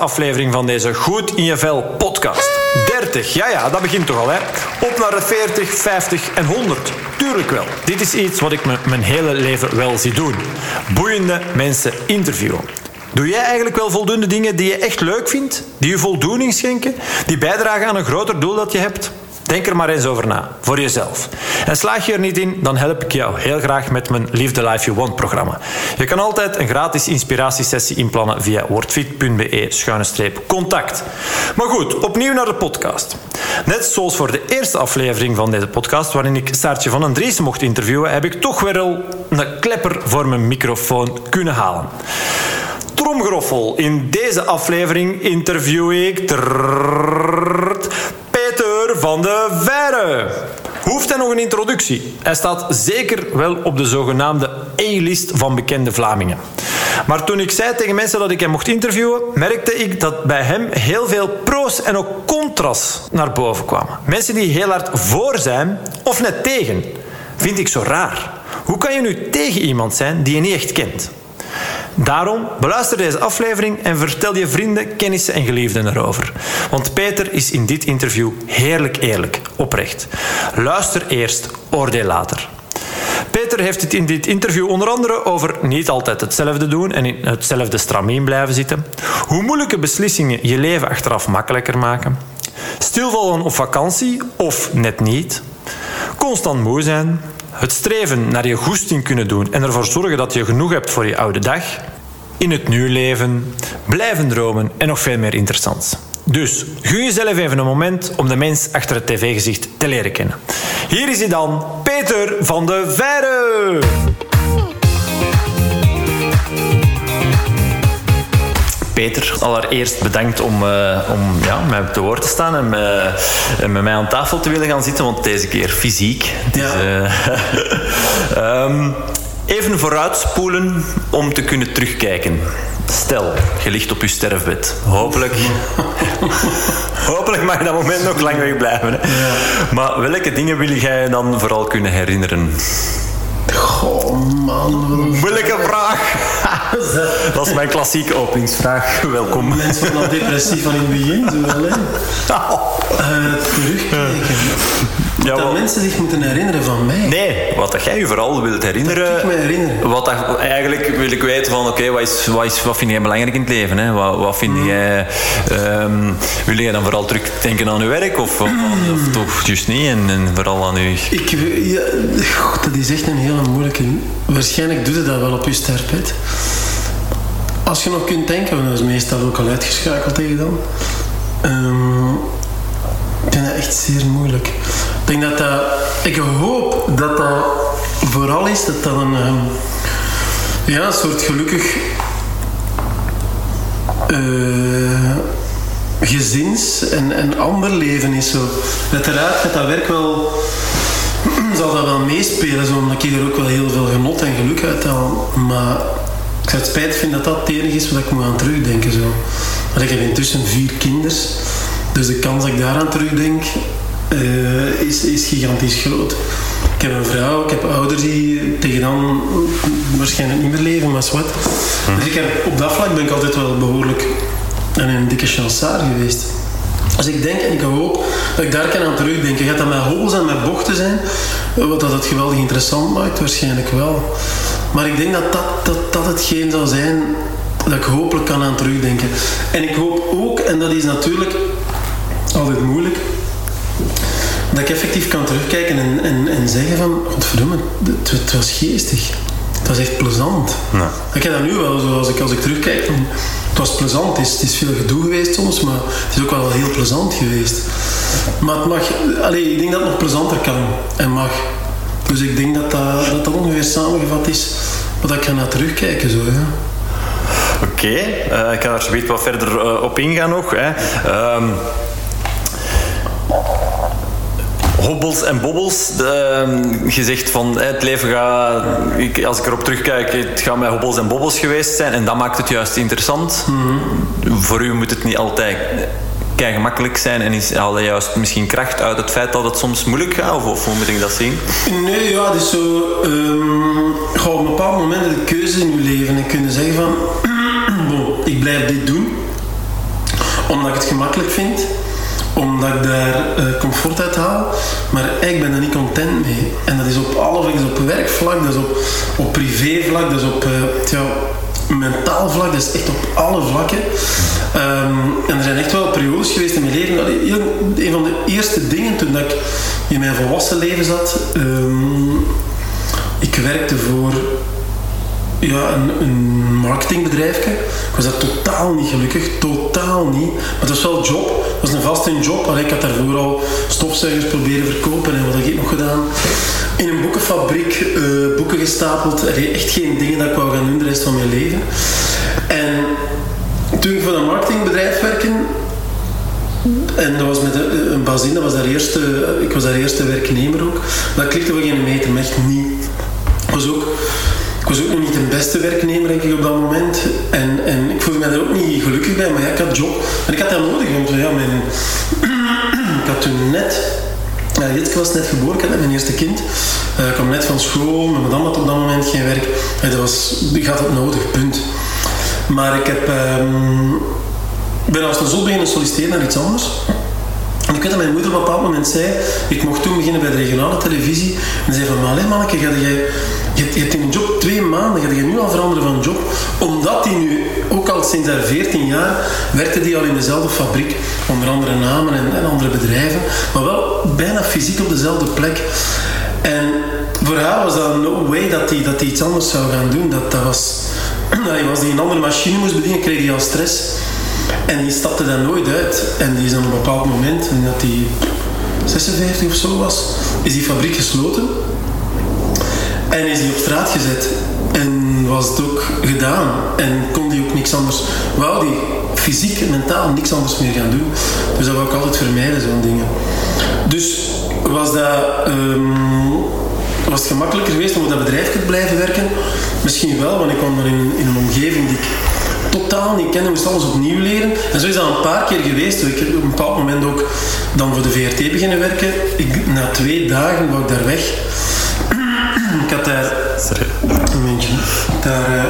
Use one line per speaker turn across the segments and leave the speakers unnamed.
aflevering van deze Goed in je Vel podcast. 30, ja ja, dat begint toch al hè. Op naar de 40, 50 en 100. Tuurlijk wel. Dit is iets wat ik me mijn hele leven wel zie doen. Boeiende mensen interviewen. Doe jij eigenlijk wel voldoende dingen die je echt leuk vindt? Die je voldoening schenken? Die bijdragen aan een groter doel dat je hebt? Denk er maar eens over na, voor jezelf. En slaag je er niet in, dan help ik jou heel graag met mijn Live the Life You Want programma. Je kan altijd een gratis inspiratiesessie inplannen via wordfit.be-contact. Maar goed, opnieuw naar de podcast. Net zoals voor de eerste aflevering van deze podcast, waarin ik Saartje van een Driessen mocht interviewen, heb ik toch weer een klepper voor mijn microfoon kunnen halen. Tromgeroffel. In deze aflevering interview ik van de Verre. Hoeft hij nog een introductie? Hij staat zeker wel op de zogenaamde A-list van bekende Vlamingen. Maar toen ik zei tegen mensen dat ik hem mocht interviewen, merkte ik dat bij hem heel veel pro's en ook contra's naar boven kwamen. Mensen die heel hard voor zijn of net tegen. Vind ik zo raar. Hoe kan je nu tegen iemand zijn die je niet echt kent? Daarom beluister deze aflevering en vertel je vrienden, kennissen en geliefden erover. Want Peter is in dit interview heerlijk eerlijk, oprecht. Luister eerst, oordeel later. Peter heeft het in dit interview onder andere over niet altijd hetzelfde doen en in hetzelfde stramien blijven zitten. Hoe moeilijke beslissingen je leven achteraf makkelijker maken. Stilvallen op vakantie of net niet. Constant moe zijn. Het streven naar je goesting kunnen doen en ervoor zorgen dat je genoeg hebt voor je oude dag. In het nu leven, blijven dromen en nog veel meer interessants. Dus gun jezelf even een moment om de mens achter het tv-gezicht te leren kennen. Hier is hij dan, Peter van de Verre. Peter, allereerst bedankt om, uh, om ja, mij te woord te staan en, uh, en, met mij aan tafel te willen gaan zitten, want deze keer fysiek. Dus, ja. uh, um, even vooruitspoelen om te kunnen terugkijken. Stel, je ligt op je sterfbed. Hopelijk, hopelijk mag je dat moment nog lang wegblijven. Hè? Ja. Maar welke dingen wil jij dan vooral kunnen herinneren?
Goh, man.
Moeilijke vraag. Dat is mijn klassieke openingsvraag. Welkom.
Mensen van depressief van in het begin, zo wel, hè. Uh, terugkijken. Ja, dat mensen zich moeten herinneren van mij.
Nee, wat dat jij je vooral wilt herinneren.
Dat ik me herinneren.
Wat dat, eigenlijk wil ik weten van, oké, okay, wat, wat, wat vind jij belangrijk in het leven? Hè? Wat, wat vind mm. jij... Um, wil jij dan vooral terugdenken aan je werk? Of, of, of toch juist niet? En, en, vooral aan je...
Ik, ja, dat is echt een hele moeilijke... Waarschijnlijk doet het dat wel op je sterfbed. Als je nog kunt denken, want dat is meestal ook al uitgeschakeld tegen dan. Um, ik vind dat echt zeer moeilijk. Ik denk dat dat... Ik hoop dat dat vooral is dat dat een... Um, ja, soort gelukkig... Uh, gezins- en, en ander leven is zo. Uiteraard met dat werk wel... zal dat wel meespelen, zo, omdat ik er ook wel heel veel genot en geluk uit haal. Maar ik zou het spijtig vinden dat dat het enige is wat ik moet aan terugdenken. Zo. Maar ik heb intussen vier kinders. Dus de kans dat ik daaraan terugdenk uh, is, is gigantisch groot. Ik heb een vrouw, ik heb ouders die tegen dan waarschijnlijk niet meer leven, maar wat. Dus ik heb, op dat vlak ben ik altijd wel behoorlijk een, een dikke chansaar geweest. Als ik denk en ik hoop dat ik daar kan aan terugdenken. Gaat dat met hobbels en met bochten zijn? Wat dat het geweldig interessant maakt, waarschijnlijk wel. Maar ik denk dat dat, dat, dat hetgeen zal zijn dat ik hopelijk kan aan terugdenken. En ik hoop ook, en dat is natuurlijk altijd moeilijk, dat ik effectief kan terugkijken en, en, en zeggen van, godverdomme, het, het was geestig. Het was echt plezant. Ja. Ik heb dat nu wel zo, als ik, als ik terugkijk, dan, het was plezant. Het is, het is veel gedoe geweest soms, maar het is ook wel heel plezant geweest. Maar het mag, allez, ik denk dat het nog plezanter kan en mag. Dus ik denk dat dat, dat, dat ongeveer samengevat is wat ik ga naar terugkijken. Zo, ja.
Oké, okay. uh, ik ga er zoiets wat verder uh, op ingaan nog. Hè. Um, hobbels en bobbels. Je zegt van het leven gaat, ik, als ik erop terugkijk, het gaat met hobbels en bobbels geweest zijn en dat maakt het juist interessant. Mm -hmm. Voor u moet het niet altijd kei gemakkelijk zijn en is, haal juist misschien kracht uit het feit dat het soms moeilijk gaat? Of, of hoe moet ik dat zien?
Nee, ja, het is zo. Um, op een bepaald moment de keuze in je leven en kunnen zeggen van. ik blijf dit doen omdat ik het gemakkelijk vind, omdat ik daar uh, comfort uit haal, maar ik ben er niet content mee. En dat is op alle vlakken, is op werkvlak, dat is op, op privévlak, dat is op tja, mentaal vlak, is echt op alle vlakken. Um, en er zijn echt wel periodes geweest in mijn leven. Een van de eerste dingen toen ik in mijn volwassen leven zat, um, ik werkte voor ja, een, een marketingbedrijfje. Ik was daar totaal niet gelukkig, totaal niet. Maar het was wel een job, het was een vaste job. Allee, ik had daarvoor al stofzuigers proberen verkopen en wat heb ik nog gedaan? In een boekenfabriek uh, boeken gestapeld. Allee, echt geen dingen dat ik wou gaan doen de rest van mijn leven. En toen ik voor een marketingbedrijf werken, en dat was met een bazin, dat was daar eerste, ik was daar eerste werknemer ook. Dat klikte voor geen meter, maar echt niet. Was ook was ook niet de beste werknemer, denk ik, op dat moment. En, en ik voelde me daar ook niet gelukkig bij, maar ja, ik had job. En ik had dat nodig, want ja, mijn... ik had toen net... Ja, Jitske was net geboren, ik had mijn eerste kind. Uh, ik kwam net van school, mijn madame had op dat moment geen werk. En dat was, ik had het nodig, punt. Maar ik heb... Um, ben als een zot beginnen solliciteren naar iets anders. Ik weet dat mijn moeder op een bepaald moment zei, ik mocht toen beginnen bij de regionale televisie. En zei van, maar alleen manneke, ga je, je hebt in een job twee maanden, ga je nu al veranderen van job. Omdat hij nu, ook al sinds haar 14 jaar, werkte die al in dezelfde fabriek. Onder andere namen en, andere bedrijven. Maar wel bijna fysiek op dezelfde plek. En voor haar was dat no way dat hij dat iets anders zou gaan doen. Dat, dat was, als hij een andere machine moest bedienen, kreeg hij al stress. En die stapte daar nooit uit. En die is op een bepaald moment, dat hij 56 of zo was, is die fabriek gesloten. En is hij op straat gezet. En was het ook gedaan. En kon hij ook niks anders. Wou die fysiek en mentaal niks anders meer gaan doen. Dus dat wou ik altijd vermijden, zo'n dingen. Dus was dat... Um, was het gemakkelijker geweest om op dat bedrijf te blijven werken? Misschien wel, want ik kwam er in, in een omgeving die ik totaal niet kende, moest alles opnieuw leren. En zo is dat een paar keer geweest. Ik heb op een bepaald moment ook dan voor de VRT beginnen werken. Ik, na twee dagen wou ik daar weg. Ik had daar... Sorry. Een momentje. Daar... Uh,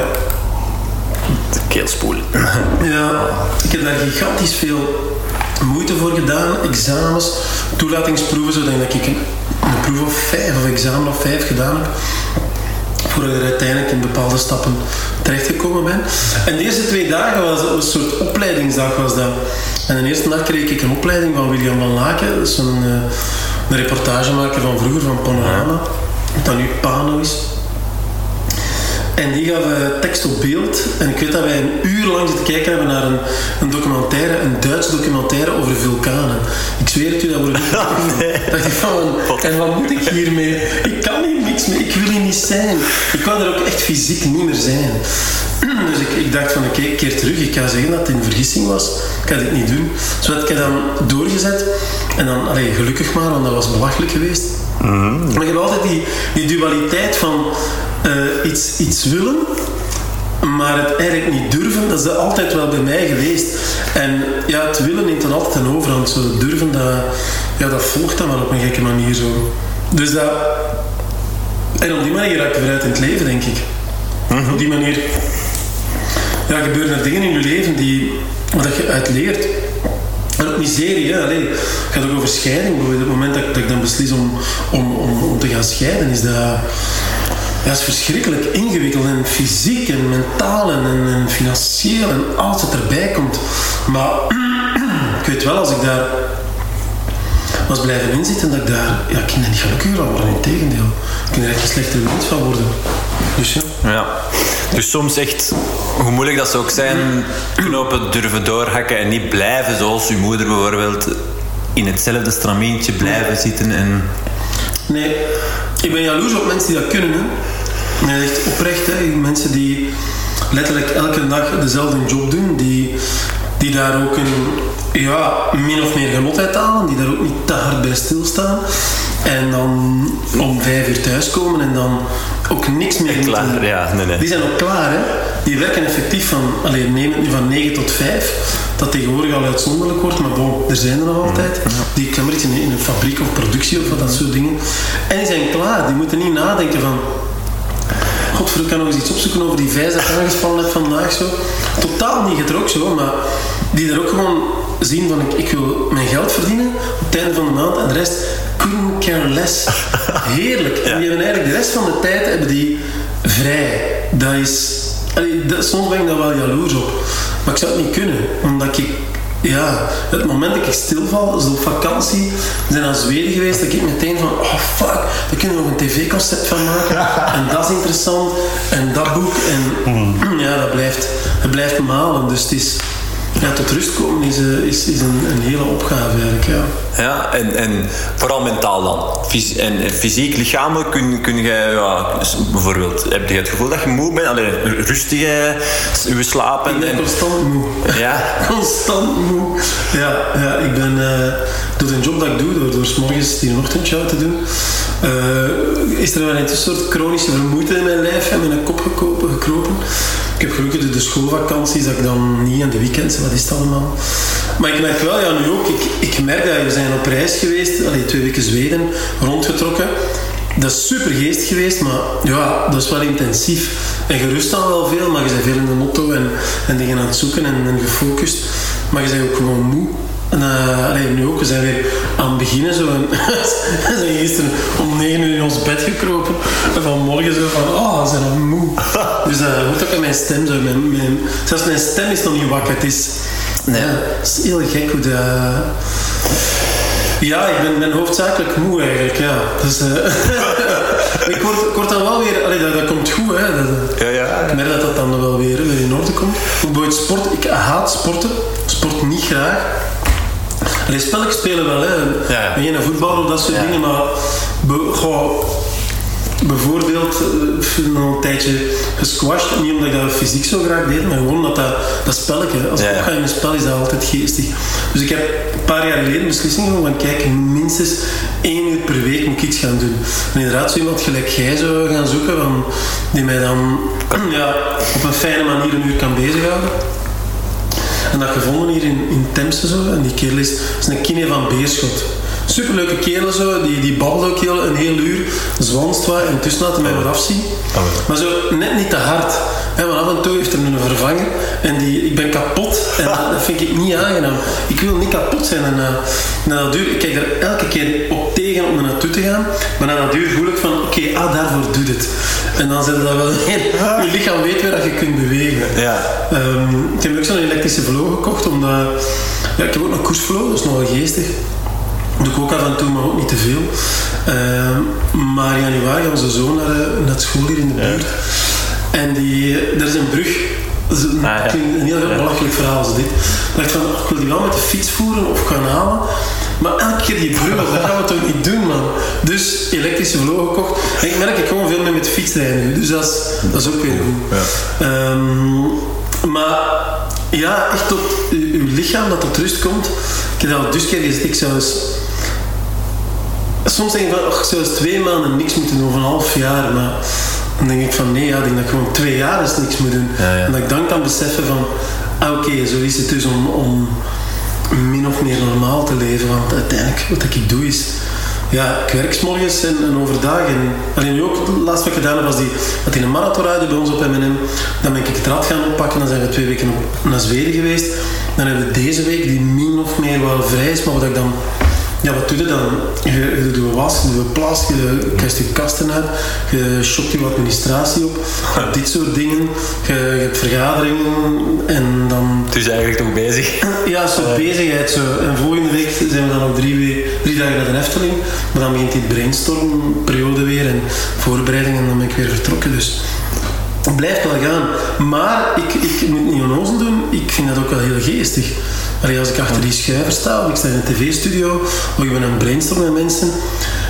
de keelspoel.
ja, ik heb daar gigantisch veel moeite voor gedaan. Examens, toelatingsproeven, zodat ik een, een proef of vijf of examen of vijf gedaan heb voordat ik er uiteindelijk in bepaalde stappen terechtgekomen ben. En de eerste twee dagen was een soort opleidingsdag was dat. En de eerste dag kreeg ik een opleiding van William van Laken, dat is een, eh, een reportagemaker van vroeger, van Panorama dat nu Pano is. En die gaf uh, tekst op beeld. En ik weet dat wij een uur lang zitten kijken hebben naar een, een documentaire, een Duitse documentaire over vulkanen. Ik zweer het u, dat wordt niet nee. dacht ik van, en wat moet ik hiermee? Ik kan hier niks mee, ik wil hier niet zijn. Ik wou er ook echt fysiek niet meer zijn. Dus ik, ik dacht van, oké, okay, keer terug. Ik ga zeggen dat het een vergissing was. Ik ga dit niet doen. Zodat ik dan doorgezet. En dan, allee, gelukkig maar, want dat was belachelijk geweest. Mm Maar je hebt altijd die, die dualiteit van uh, iets, iets willen, maar het eigenlijk niet durven, dat is altijd wel bij mij geweest. En ja, het willen neemt dan altijd een overhand. Zo durven, dat, ja, dat volgt dan wel op een gekke manier zo. Dus dat... En op die manier raak je vooruit in het leven, denk ik. Mm Op die manier ja, gebeuren er dingen in je leven die, wat je uit leert. En ook miserie, hè. Allee, het gaat ook over scheiding. Op het moment dat, dat ik dan beslis om, om, om, om te gaan scheiden, is dat, ja, is verschrikkelijk ingewikkeld. En fysiek en mentaal en, en, financieel en alles wat erbij komt. Maar ik weet wel, als ik daar was blijven inzitten, dat ik daar... Ja, ik kan niet gelukkig van worden. Integendeel. Ik kan er echt een slechtere mens van worden. Dus ja.
ja. Dus soms echt, hoe moeilijk dat zou ook zijn, knopen durven doorhakken en niet blijven zoals uw moeder bijvoorbeeld in hetzelfde stramintje blijven zitten en...
Nee, ik ben jaloers op mensen die dat kunnen. Hè. Echt oprecht, hè. mensen die letterlijk elke dag dezelfde job doen, die, die daar ook een ja, min of meer genot uit halen, die daar ook niet te hard bij stilstaan. En dan om vijf uur thuiskomen en dan ook niks meer
klaar, moeten... ja, nee, nee.
Die zijn ook klaar, hè. Die werken effectief van, alleen neem het nu van 9 tot 5, dat tegenwoordig al uitzonderlijk wordt, maar bon, er zijn er nog altijd. Die kan in, in een fabriek of productie of wat dat soort dingen. En die zijn klaar, die moeten niet nadenken van godver, ik kan nog eens iets opzoeken over die vijs dat ik aangespannen heb vandaag. Zo. Totaal niet getrok zo, maar die er ook gewoon zien van ik, ik wil mijn geld verdienen op het einde van de maand en de rest couldn't care less. Heerlijk. En die hebben eigenlijk de rest van de tijd hebben die vrij. Dat is... Allee, dat, soms ben ik daar wel jaloers op. Maar ik zou het niet kunnen, omdat ik ja, het moment dat ik stilval, is op vakantie, we zijn naar Zweden geweest, dat ik meteen van, oh fuck, daar kunnen we nog een tv-concept van maken. En dat is interessant, en dat boek, en ja, dat blijft, dat blijft malen. Dus het is, ja, tot rust komen is, eh, is, is een, een hele opgave eigenlijk, ja.
Ja, en, en vooral mentaal dan. Fys en en fysiek, lichamelijk kun, kun je, ja, bijvoorbeeld, heb je het gevoel dat je moe bent? Alleen rustig, eh, je slapen.
Ik ben
en,
constant moe.
ja,
Constant moe. Ja, ja ik ben uh, door de job dat ik doe, door, door 's morgens die ochtendjouw te doen, uh, is er wel een soort chronische vermoeidheid in mijn lijf en mijn kop gekropen. Ik heb gelukkig de, de schoolvakanties dat ik dan niet aan de weekends, wat is dat allemaal? Maar ik merk wel, ja, nu ook, ik, ik merk dat we zijn op reis geweest, allee, twee weken Zweden, rondgetrokken. Dat is super geest geweest, maar ja, dat is wel intensief. En gerust dan wel veel, maar je bent veel in de motto en, en dingen aan het zoeken en, en gefocust. Maar je bent ook gewoon moe. En, uh, allee, nu ook, we zijn weer aan het beginnen. Zo, en we zijn gisteren om 9 uur in ons bed gekropen. En vanmorgen zo van, oh, we zijn al moe. Dus dat uh, hoort ook aan mijn stem. Zo, mijn, mijn, zelfs mijn stem is nog niet wakker. Het is,
Nee.
ja, het is heel gek hoe dat... Ja, ik ben, ben hoofdzakelijk moe eigenlijk, ja. Dus, eh, ik, word, ik word dan wel weer... Allee, dat, dat komt goed, hè. Dat,
ja, ja.
ik merk dat dat dan wel weer, weer in orde komt. Bijvoorbeeld sport. Ik haat sporten. Sport niet graag. Allee, spelletjes spelen wel, hè.
Ja.
Voetbal of dat soort
Ja.
dingen, maar... Be, goh, bijvoorbeeld eh, ik een tijdje gesquashed. Niet omdat ik dat fysiek zo graag deed, maar gewoon dat dat, dat spelletje. Als ik
Ja, ja.
opga in een spel is dat altijd geestig. Dus ik heb een paar jaar geleden beslissing genomen van kijk, minstens één uur per week moet ik iets gaan doen. En inderdaad zo iemand gelijk jij zou gaan zoeken, van, die mij dan ja, op een fijne manier een uur kan bezighouden. En dat gevonden hier in, in Temse zo. En die kerel is, is een kine van Beerschot. Superleuke kerel zo, die, die babbelt ook heel, een heel uur, zwanst wat en tussen laten mij wat afzien. Maar zo net niet te hard. Hè, want af en toe heeft er een vervanger en die, ik ben kapot en dat, vind ik niet aangenaam. Ik wil niet kapot zijn en, eh, na dat duur, ik kijk er elke keer op tegen om er naartoe te gaan, maar na dat duur voel ik van oké, ah daarvoor doet het. En dan zit dat wel in. Je lichaam weet weer dat je kunt bewegen.
Ja.
Ehm, ik heb ook zo'n elektrische vlo gekocht, omdat... Ja, ik heb ook nog koersvlo, dat is nog wel geestig. Doe ik ook af en toe, maar ook niet te veel. Ehm, maar in januari gaan onze zoon naar, eh, naar school hier in de buurt. En die, er is een brug. Dat is een,
Ah, ja.
een heel belachelijk verhaal als dit. Ik dacht van, ik wil die wel met de fiets voeren of gaan halen. Maar elke keer die brug, dat gaan we toch niet doen, man. Dus elektrische vlo gekocht. En ik merk ik gewoon veel meer met de fiets rijden nu. Dus dat is, dat is ook weer goed. Ehm, maar ja, echt tot uw lichaam dat tot rust komt. Ik heb dat al dus keer gezegd, ik zou eens... Soms denk ik van, ach, ik zou eens twee maanden niks moeten doen, of een half jaar. Maar dan denk ik van, nee, ja, ik denk dat ik gewoon twee jaar eens niks moet doen.
Ja, ja.
En dat ik dan kan beseffen van, ah, oké, zo is het dus om, om min of meer normaal te leven. Want uiteindelijk, wat ik doe is... Ja, ik werk 's morgens en, en overdag. En, alleen nu ook, het laatste wat ik gedaan heb, was die, dat in een marathon rijden bij ons op M&M. Dan ben ik het rad gaan oppakken. Dan zijn we twee weken op, naar Zweden geweest. Dan hebben we deze week, die min of meer wel vrij is, maar wat ik dan... Ja, wat doe je dan? Je, je doet was, je doet plas, je krijgt je kasten uit, je shopt je administratie op, dit soort dingen. Je, je hebt vergaderingen en dan
Het is eigenlijk toch bezig.
ja, zo bezigheid. Zo. En volgende week zijn we dan nog drie, drie dagen naar de Efteling. Maar dan begint die brainstormperiode weer en voorbereiding en dan ben ik weer vertrokken. Dus het blijft wel gaan. Maar ik, ik moet niet onnozel doen, ik vind dat ook wel heel geestig. Allee, als ik achter die schuiver sta, of ik sta in een tv-studio, of ik ben aan het brainstormen met mensen,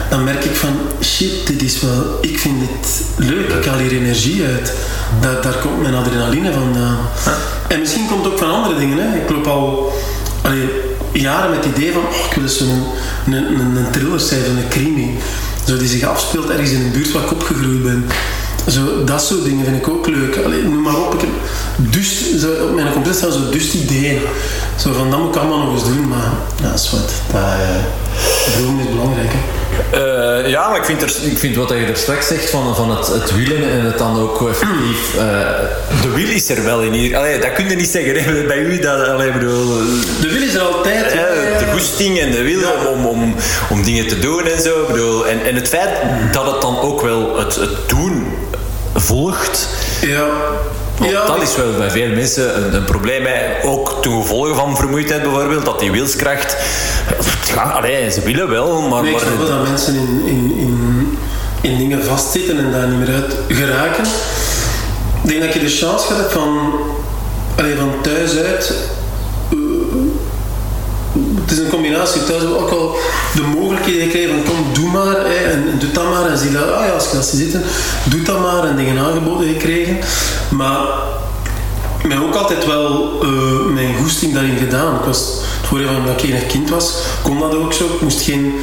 dan merk ik van, shit, dit is wel, ik vind dit leuk, ik haal hier energie uit. Daar, daar komt mijn adrenaline vandaan. En misschien komt het ook van andere dingen. Hè. Ik loop al allee, jaren met het idee van, oh, ik wil eens een, een, een, een thriller zijn, zo'n crimi. Zo die zich afspeelt ergens in een buurt waar ik opgegroeid ben. Zo, dat soort dingen vind ik ook leuk. Allee, noem maar op. Ik heb dus, zo, op mijn computer staan zo dus ideeën. Zo van, dat moet ik allemaal nog eens doen, maar ja, dat is wat. Dat, uh, is belangrijk, hè.
Uh, ja, maar ik vind, er, ik vind wat je er straks zegt van, van het, het willen en het dan ook effectief. Uh, de wil is er wel in ieder Allee, dat kun je niet zeggen hè, bij u. Dat, allee, bedoel,
de wil is er altijd.
Uh, de goesting en de wil ja. om, om, om dingen te doen en zo. Bedoel, en, en het feit dat het dan ook wel het, het doen volgt.
Ja.
Ja, dat is wel bij veel mensen een, een probleem. Hè. Ook ten gevolge van vermoeidheid bijvoorbeeld, dat die wilskracht... Ja, allee, ze willen wel, maar...
Nee, ik snap wel dat mensen in, in, in, in dingen vastzitten en daar niet meer uit geraken. Ik denk dat je de chance gaat van, allee, van thuis uit het is een combinatie. Thuis ook al de mogelijkheden gekregen van kom, doe maar hè, en, doe dat maar. En zie dat, ah ja, als je dat zitten, doe dat maar en dingen aangeboden gekregen. Maar ik heb ook altijd wel uh, mijn goesting daarin gedaan. Ik was, het voordeel van dat ik enig kind was, kon dat ook zo. Ik moest geen,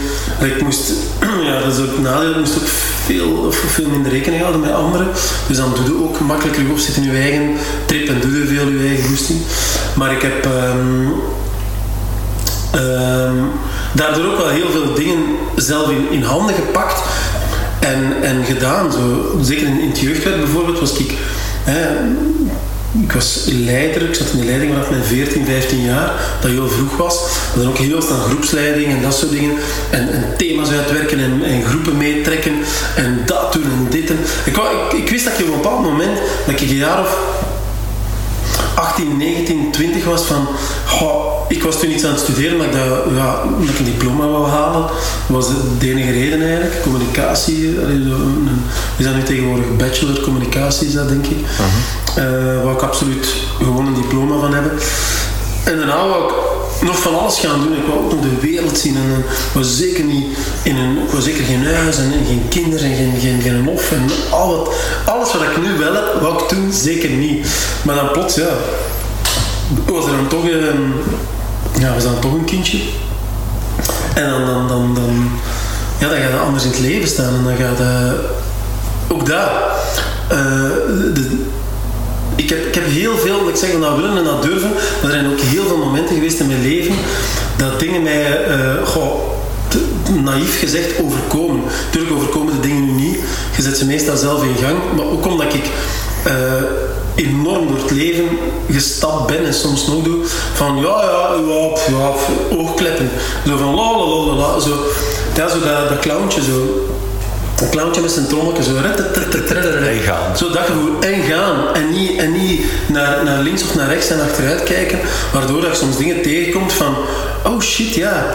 ik moest, ja, dat is ook nadeel, ik moest ook veel, veel minder rekening houden met anderen. Dus dan doe je ook makkelijker op, zit in je eigen trip en doe je veel je eigen goesting. Maar ik heb... Um, Um, daardoor ook wel heel veel dingen zelf in, handen gepakt en, en gedaan. Zo, zeker in, het jeugdwerk bijvoorbeeld was ik... Hè, ik was leider, ik zat in de leiding vanaf mijn 14, 15 jaar, dat heel vroeg was. Dan ook heel snel groepsleiding en dat soort dingen. En, thema's uitwerken en, en, groepen meetrekken en dat doen en dit. Ik, ik, wist dat je op een bepaald moment, dat ik een jaar of 18, 19, 20 was van... ik was toen iets aan het studeren, maar ik, dat, ja, dat ik een diploma wou halen. Dat was de enige reden eigenlijk. Communicatie. Is dat nu tegenwoordig bachelor communicatie, is dat denk ik. Uh -huh. uh, ik absoluut gewoon een diploma van hebben. En daarna wou ik nog van alles gaan doen. Ik wou ook nog de wereld zien. En was zeker niet in een, was zeker geen huis en geen kinderen en geen, geen, geen. En al wat, alles wat ik nu wel heb, wou ik toen zeker niet. Maar dan plots, ja, was er dan toch een, ja, was dan toch een kindje. En dan, dan, dan, dan, ja, dan gaat het anders in het leven staan. En dan gaat uh, ook daar. Uh, de, ik heb, ik heb heel veel, ik zeg dat willen en dat durven, maar er zijn ook heel veel momenten geweest in mijn leven dat dingen mij, uh, goh, naïef gezegd, overkomen. Natuurlijk overkomen de dingen nu niet. Je zet ze meestal zelf in gang, maar ook omdat ik uh, enorm door het leven gestapt ben en soms nog doe van ja, ja, ja, ja oogkleppen. Zo van la la la zo. Ja, zo dat, dat clowntje zo een clowntje met zijn trommetje zo.
En gaan.
Zo dat gevoel. En gaan. En niet, en niet naar, naar links of naar rechts en achteruit kijken. Waardoor dat je soms dingen tegenkomt van... Oh shit, ja.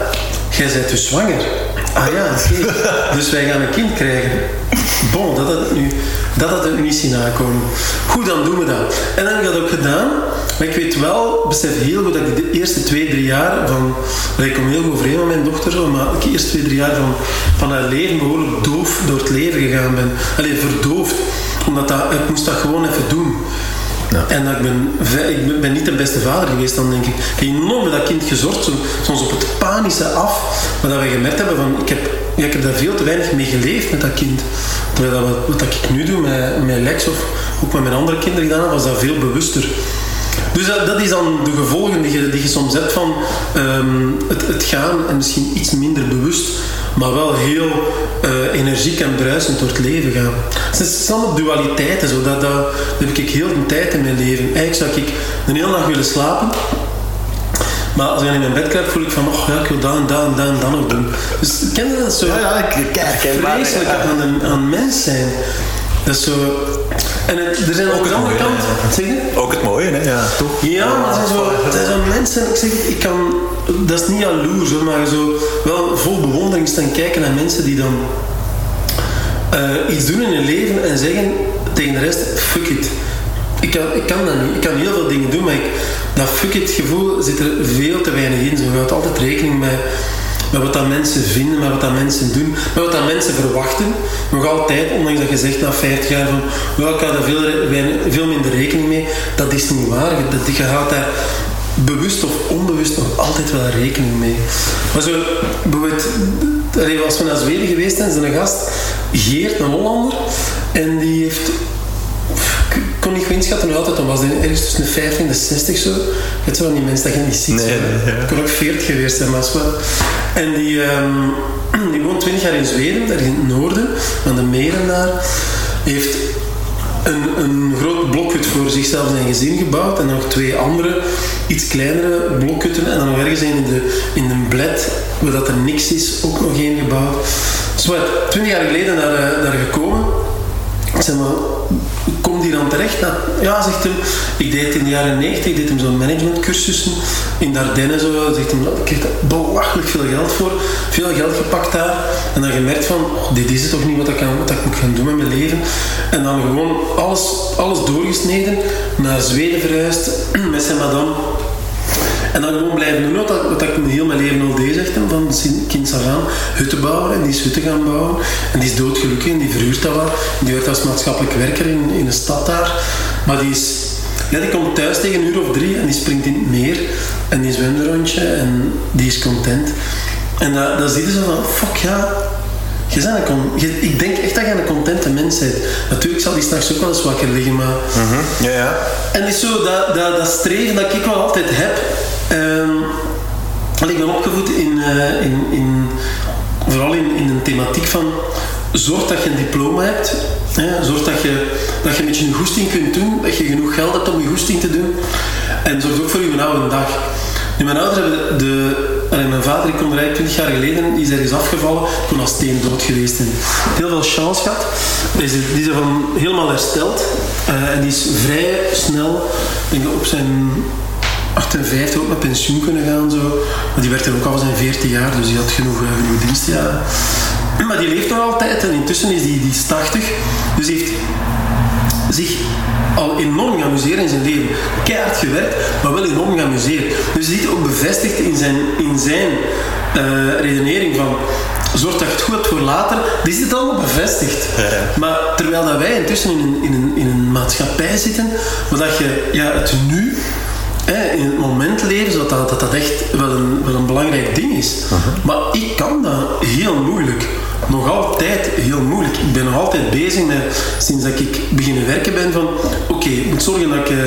Jij bent dus zwanger. Ah ja, oké. dus wij gaan een kind krijgen. Bon, dat had het nu, dat had het niet zien aankomen. Goed, dan doen we dat. En dan heb ik dat ook gedaan. Maar ik weet wel, besef heel goed dat ik de eerste twee, drie jaar van... Ik kom heel goed overeen met mijn dochter, maar ik de eerste twee, drie jaar van, van haar leven behoorlijk doof door het leven gegaan ben. Alleen verdoofd. Omdat dat, ik moest dat gewoon even doen. Ja. En dat ik, ben, ik ben niet de beste vader geweest dan, denk ik. Ik heb enorm met dat kind gezorgd, soms op het panische af. Maar dat we gemerkt hebben van, ik heb, ja, ik heb daar veel te weinig mee geleefd met dat kind. Terwijl dat, wat, wat ik nu doe met, met Lex of ook met mijn andere kinderen gedaan heb, was dat veel bewuster. Dus dat, dat, is dan de gevolgen die je, die je soms hebt van um, het, het, gaan en misschien iets minder bewust, maar wel heel uh, energiek en bruisend door het leven gaan. Het zijn allemaal dualiteiten, zo. Dat, dat, dat heb ik heel de tijd in mijn leven. Eigenlijk zou ik een hele nacht willen slapen, maar als ik in mijn bed kruip, voel ik van, oh ja, ik wil dat en dat en dat en dat nog doen. Dus ken je dat zo?
Ja, ja ik kijk
Vreselijk aan, aan mens zijn. Dat is zo... En het, er zijn ook de andere kant... Zeg je?
Ook het mooie, hè? Ja, toch?
Ja, maar er zijn zo, er zijn mensen... Ik zeg, ik kan... Dat is niet jaloers, hoor, maar zo wel vol bewondering staan kijken naar mensen die dan uh, iets doen in hun leven en zeggen tegen de rest, fuck it. Ik kan, ik kan dat niet. Ik kan heel veel dingen doen, maar ik, dat fuck it gevoel zit er veel te weinig in. Zo, houdt altijd rekening met met wat dat mensen vinden, met wat dat mensen doen, met wat dat mensen verwachten. Nog altijd, ondanks dat je zegt na 50 jaar van well, ik daar veel, veel minder rekening mee, dat is niet waar. Dat, je houdt daar bewust of onbewust nog altijd wel rekening mee. Maar zo, bijvoorbeeld, als we naar Zweden geweest zijn, is een gast, Geert, een Hollander, en die heeft kon niet goed inschatten hoe het dan was. Ergens tussen de 50 en de 60 zo. Het van die mensen dat je niet ziet.
Nee,
zo.
nee, ja.
Het kon ook 40 geweest zijn, maar is wel. En die, ehm, die woont 20 jaar in Zweden, daar in het noorden, aan de meren daar. Heeft een, een groot blokhut voor zichzelf en zijn gezin gebouwd. En nog twee andere, iets kleinere blokhutten. En dan nog ergens een in de, in de bled, waar dat er niks is, ook nog één gebouwd. Zo, 20 jaar geleden daar, eh, daar gekomen. Ik komt hij dan terecht? Nou, ja, zegt hem, ik deed in de jaren 90, ik deed hem zo'n managementcursussen in Dardenne zo. Zegt hem, ik kreeg daar belachelijk veel geld voor, veel geld gepakt daar. En dan gemerkt van, oh, dit is het toch niet wat ik, kan, wat ik moet gaan doen met mijn leven. En dan gewoon alles, alles doorgesneden, naar Zweden verhuisd met zijn madame. En dan gewoon blijven doen wat, wat ik heel mijn leven al deed, zegt hem, van kinds af aan, hutten bouwen. En die is hutten gaan bouwen. En die is doodgelukkig en die verhuurt dat wat. En die werkt als maatschappelijk werker in, in een stad daar. Maar die is... Ja, die komt thuis tegen een uur of drie en die springt in het meer. En die zwemt een rondje en die is content. En dat, dat je zo van, fuck ja, je bent een ik denk echt dat je een contente mens bent. Natuurlijk zal die s'nachts ook wel eens wakker liggen, maar...
Ja, ja.
En is zo dat, dat, dat streven dat ik wel altijd heb. Want ik ben opgevoed in, eh, in, in vooral in, in een thematiek van zorg dat je een diploma hebt. Hè, zorg dat je, dat je een beetje een goesting kunt doen, dat je genoeg geld hebt om je goesting te doen. En zorg ook voor je oude dag. Mijn ouders hebben de... mijn vader, ik kon er eigenlijk 20 jaar geleden, die is ergens afgevallen. Ik kon als steen dood geweest. En heel veel chance gehad. Die is, die is ervan helemaal hersteld. Eh, en die is vrij snel, ik denk op zijn 58 ook met pensioen kunnen gaan. Zo. Maar die werkte ook al zijn 14 jaar, dus die had genoeg, eh, genoeg dienstjaren. Maar die leeft nog altijd en intussen is die, die is 80. Dus heeft zich al enorm geamuseerd in zijn leven. Keihard gewerkt, maar wel enorm geamuseerd. Dus je ziet ook bevestigd in zijn, in zijn eh, redenering van zorg dat je het goed hebt voor later, die zit allemaal bevestigd. Maar terwijl dat wij intussen in een, in, een, in een maatschappij zitten, waar dat je ja, het nu in het moment leven, zodat dat, dat, dat echt wel een, wel een belangrijk ding is. Maar ik kan dat heel moeilijk. Nog altijd heel moeilijk. Ik ben nog altijd bezig met, sinds dat ik beginnen werken ben, van oké, ik moet zorgen dat ik, eh,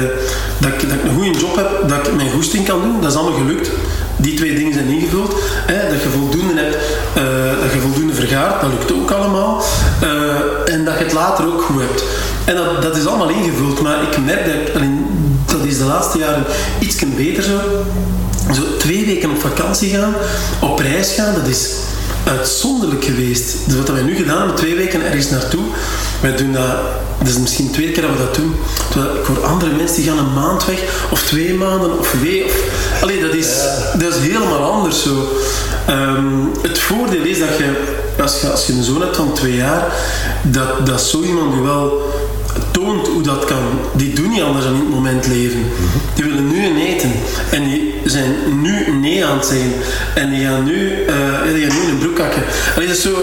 dat, ik, dat ik een goede job heb, dat ik mijn goesting kan doen. Dat is allemaal gelukt. Die twee dingen zijn ingevuld. Hè, dat je voldoende hebt, eh, dat je voldoende vergaart, dat lukt ook allemaal. Eh, en dat je het later ook goed hebt. En dat, dat is allemaal ingevuld, maar ik merk dat ik, alleen, dat is de laatste jaren iets beter zo. Zo twee weken op vakantie gaan, op reis gaan, dat is uitzonderlijk geweest. Dus wat wij nu gedaan hebben, twee weken ergens naartoe, wij doen dat, dat is misschien de tweede keer dat we dat doen. Terwijl ik hoor andere mensen die gaan een maand weg, of twee maanden, of twee, of... Allee, dat is, dat is helemaal anders zo. Ehm, het voordeel is dat je als, je, als je een zoon hebt van twee jaar, dat, dat zo iemand je wel toont hoe dat kan. Die doen niet anders dan in het moment leven. Die willen nu een eten. En die zijn nu nee aan het zeggen. En die gaan nu, eh, die gaan nu een broek hakken. Dat, is zo,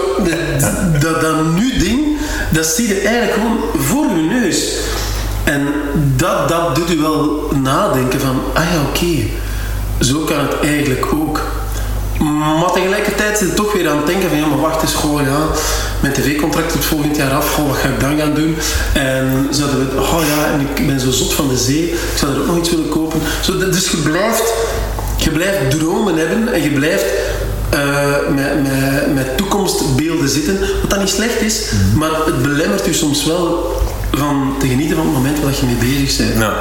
dat, dat nu ding, dat zie je eigenlijk gewoon voor je neus. En dat, dat doet u wel nadenken van, ah ja, oké, zo kan het eigenlijk ook. Maar tegelijkertijd zit je toch weer aan het denken van ja, maar wacht eens gewoon, ja, mijn tv-contract tot volgend jaar af, goh, wat ga ik dan gaan doen? En zouden we, oh ja, en ik ben zo zot van de zee, ik zou er ook nog iets willen kopen. Zo, dus je blijft, je blijft dromen hebben en je blijft eh, met, met, met toekomstbeelden zitten, wat dan niet slecht is, maar het belemmert je soms wel van te genieten van het moment waar je mee bezig bent.
Ja.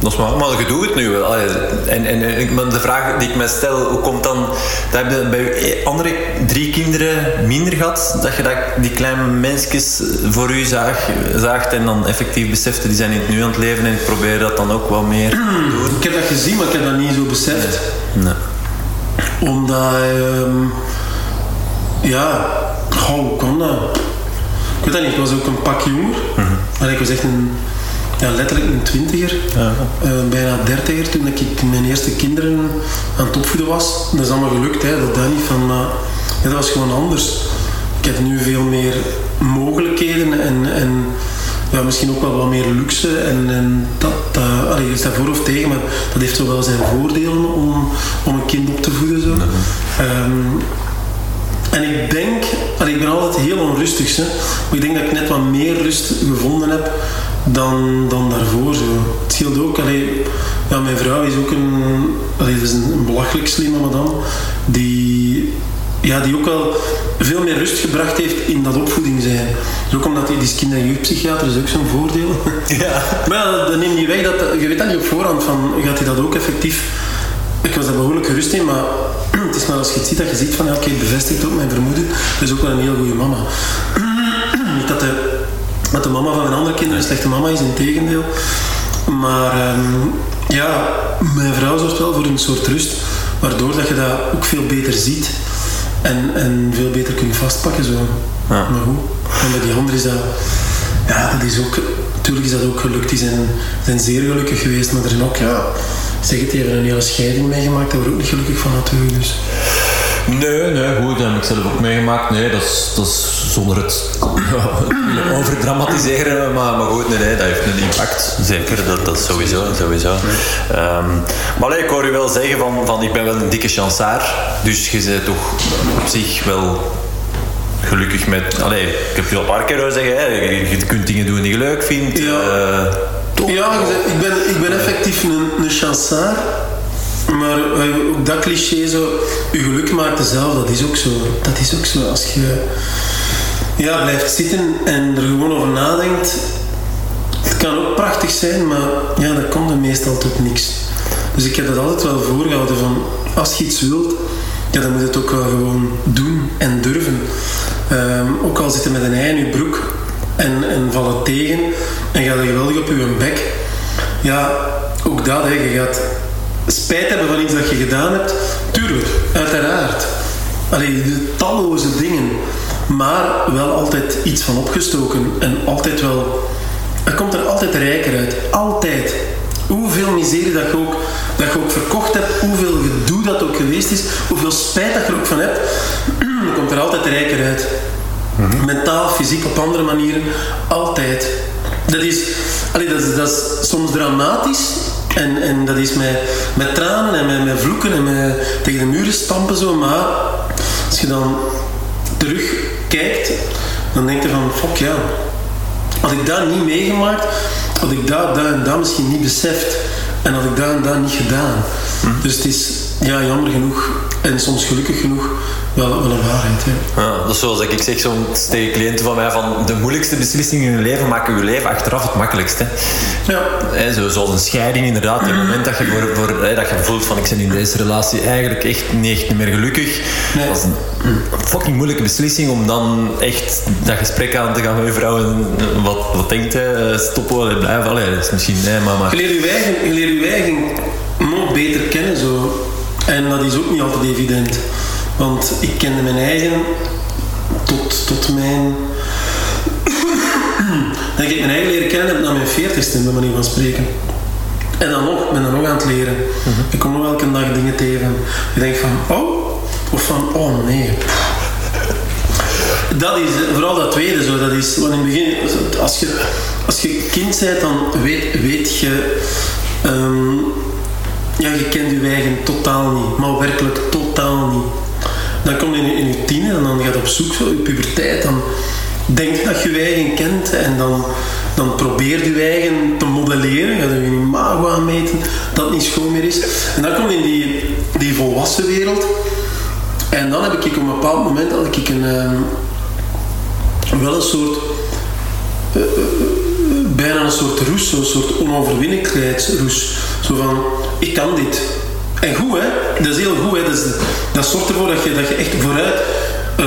Dat is maar, maar je doet het nu wel. En, en, de vraag die ik me stel, hoe komt dan... Dat heb je bij andere drie kinderen minder gehad? Dat je dat, die kleine mensjes voor u zag, zaagt en dan effectief besefte, die zijn in het nu aan het leven en ik probeer dat dan ook wel meer te doen.
Ik heb dat gezien, maar ik heb dat niet zo beseft.
Nee.
Omdat, ehm, ja, hoe kon dat? Ik weet dat niet, ik was ook een pak jonger. Maar ik was echt een, ja, letterlijk een twintiger, eh, bijna dertiger toen ik mijn eerste kinderen aan het opvoeden was. Dat is allemaal gelukt, hè, dat, dat niet van, ja, dat was gewoon anders. Ik heb nu veel meer mogelijkheden en, en ja, misschien ook wel wat meer luxe. En, en dat, dat allee, je staat voor of tegen, maar dat heeft wel zijn voordelen om, om een kind op te voeden. Zo. Ehm, en ik denk, allee, ik ben altijd heel onrustig, hè, maar ik denk dat ik net wat meer rust gevonden heb dan, dan daarvoor. Zo. Het scheelt ook. Allee, ja, mijn vrouw is ook een, allee, dat is een, een belachelijk slimme madame. Die, ja, die ook wel veel meer rust gebracht heeft in dat opvoeding zijn. Dus ook omdat hij die kinder- en jeugdpsychiater, is ook zo'n voordeel.
Ja.
Maar ja, dat neemt niet weg dat, je weet dat niet op voorhand van, gaat hij dat ook effectief... Ik was daar behoorlijk gerust in, maar het is maar als je het ziet dat je ziet van, ja, oké, bevestigt ook mijn vermoeden. Dat is ook wel een heel goede mama. Niet dat de, dat de mama van mijn andere kinderen een slechte mama is, in tegendeel. Maar ehm, ja, mijn vrouw zorgt wel voor een soort rust, waardoor dat je dat ook veel beter ziet en, en veel beter kunt vastpakken. Zo.
Ja.
Maar goed, en bij die andere is dat, ja, dat is ook, natuurlijk is dat ook gelukt. Die zijn, zijn zeer gelukkig geweest, maar er zijn ook, ja, zeg het, die hebben een hele scheiding meegemaakt, daar word ik ook niet gelukkig van natuurlijk. Dus.
Nee, nee, goed, dat heb ik zelf ook meegemaakt. Nee, dat is, dat is zonder het overdramatiseren, maar, maar goed, nee, nee, dat heeft een impact. Zeker, dat, dat is sowieso. sowieso. Ehm, maar allee, ik hoor je wel zeggen van, van ik ben wel een dikke chansaar, dus je bent toch op zich wel gelukkig met... Allee, ik heb je al een paar keer horen zeggen, hè, je, je kunt dingen doen die je leuk vindt.
Ja.
eh?
Ja, ik ben, ik ben effectief een, een chansaar. Maar eh, ook dat cliché zo, je geluk maakt zelf, dat is ook zo. Dat is ook zo. Als je ja, blijft zitten en er gewoon over nadenkt, het kan ook prachtig zijn, maar ja, dat komt er meestal tot niks. Dus ik heb dat altijd wel voorgehouden van, als je iets wilt, ja, dan moet je het ook wel gewoon doen en durven. Ehm, ook al zitten met een ei in je broek en, en vallen tegen en gaat er geweldig op je bek. Ja, ook dat, hè, je gaat spijt hebben van iets dat je gedaan hebt. Tuurlijk, uiteraard. Allee, de talloze dingen. Maar wel altijd iets van opgestoken. En altijd wel... Er komt er altijd rijker uit. Altijd. Hoeveel miserie dat je ook, dat je ook verkocht hebt, hoeveel gedoe dat ook geweest is, hoeveel spijt dat je er ook van hebt, er komt er altijd rijker uit. Mentaal, fysiek, op andere manieren. Altijd. Dat is, allee, dat is, dat is soms dramatisch. En, en dat is met, met tranen en met, met vloeken en met tegen de muren stampen zo. Maar als je dan terugkijkt, dan denk je van, fuck ja. Had ik dat niet meegemaakt, had ik dat, dat en dat misschien niet beseft. En had ik dat en dat niet gedaan. Dus het is ja, jammer genoeg en soms gelukkig genoeg wel, wel een waarheid. Hè.
Ja, dat is zoals ik zeg soms tegen cliënten van mij van de moeilijkste beslissingen in je leven maken je leven achteraf het makkelijkst. Hè.
Ja.
Zo, zoals een scheiding inderdaad. Op het moment dat je, voor, voor, hè, dat je voelt van ik ben in deze relatie eigenlijk echt niet, echt niet meer gelukkig.
Nee.
Dat is een fucking moeilijke beslissing om dan echt dat gesprek aan te gaan met je vrouw. En wat, wat denkt hij? Stoppen we? Blijven? Allee, dat is misschien... Nee, maar, maar
Je leert je eigen, je leert je eigen nog beter kennen zo. En dat is ook niet altijd evident. Want ik kende mijn eigen tot, tot mijn... dat ik mijn eigen leren kennen heb na mijn veertigste, bij manier van spreken. En dan nog, ik ben dan nog aan het leren. Ik kom nog elke dag dingen tegen. Je denkt van, oh, of van, oh nee. Dat is, vooral dat tweede zo, dat is, want in het begin, als je, als je kind bent, dan weet, weet je, ehm, ja, je kent je eigen totaal niet, maar werkelijk totaal niet. Dan kom je in, je tiener en dan ga je op zoek, zo, je puberteit, dan denk dat je je eigen kent en dan, dan probeer je je eigen te modelleren, ga je imago aanmeten, dat niet schoon meer is. En dan kom je in die, die volwassen wereld en dan heb ik op een bepaald moment had ik een, ehm, wel een soort eh, eh, bijna een soort roes, zo'n soort onoverwinnelijkheidsroes. Zo van, ik kan dit. En goed hè, dat is heel goed hè. Dat, is, dat zorgt ervoor dat je, dat je echt vooruit eh,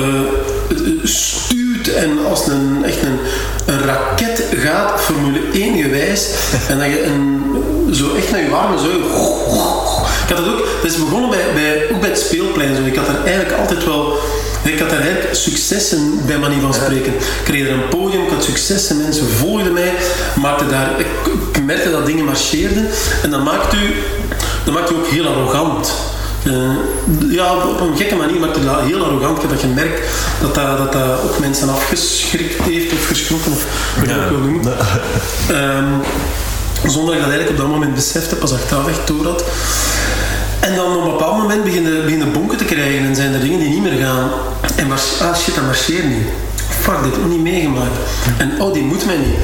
stuurt en als een, echt een, een raket gaat, Formule 1 gewijs, en dat je een, zo echt naar je warme zo. Ik had dat ook, dat is begonnen bij, bij, ook bij het speelplein. Zo. Ik had er eigenlijk altijd wel ik had daar eigenlijk successen bij manier van spreken. Ik kreeg er een podium, ik had successen, mensen volgden mij, maakte daar, merkte dat dingen marcheerden en dat maakt u, dat maakt u ook heel arrogant. Uh, ja, op een gekke manier maakt het dat heel arrogant. Dat je merkt dat dat, dat dat ook mensen afgeschrikt heeft of geschrokken, of hoe je ook wil noemen. Um, zonder dat ik dat eigenlijk op dat moment besefte, pas achteraf echt door had. En dan op een bepaald moment beginnen, beginnen bonken te krijgen en zijn er dingen die niet meer gaan. En maar, ah shit, dat marcheert niet. Fuck, dit heb ik niet meegemaakt. En oh, die moet mij niet.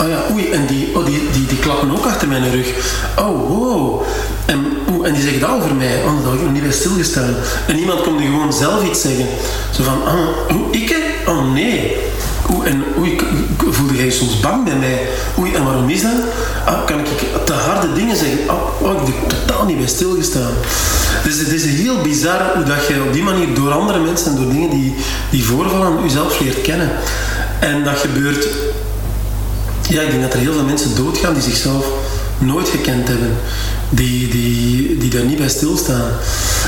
Oh ja, oei, en die, oh, die, die, die klappen ook achter mijn rug. Oh, wow. En, oeh, en die zeggen dat over mij. Oh, heb ik niet bij stilgestaan. En iemand komt er gewoon zelf iets zeggen. Zo van, hoe, ik? Oh nee. Oeh, en oei, voelde jij soms bang bij mij? Oei, en waarom is dat? Ah, kan ik te harde dingen zeggen? Oh, oh ik heb totaal niet bij stilgestaan. Dus het is heel bizar hoe dat je op die manier door andere mensen en door dingen die, die voorvallen, jezelf leert kennen. En dat gebeurt... Ja, ik denk dat er heel veel mensen doodgaan die zichzelf nooit gekend hebben. Die, die, die daar niet bij stilstaan.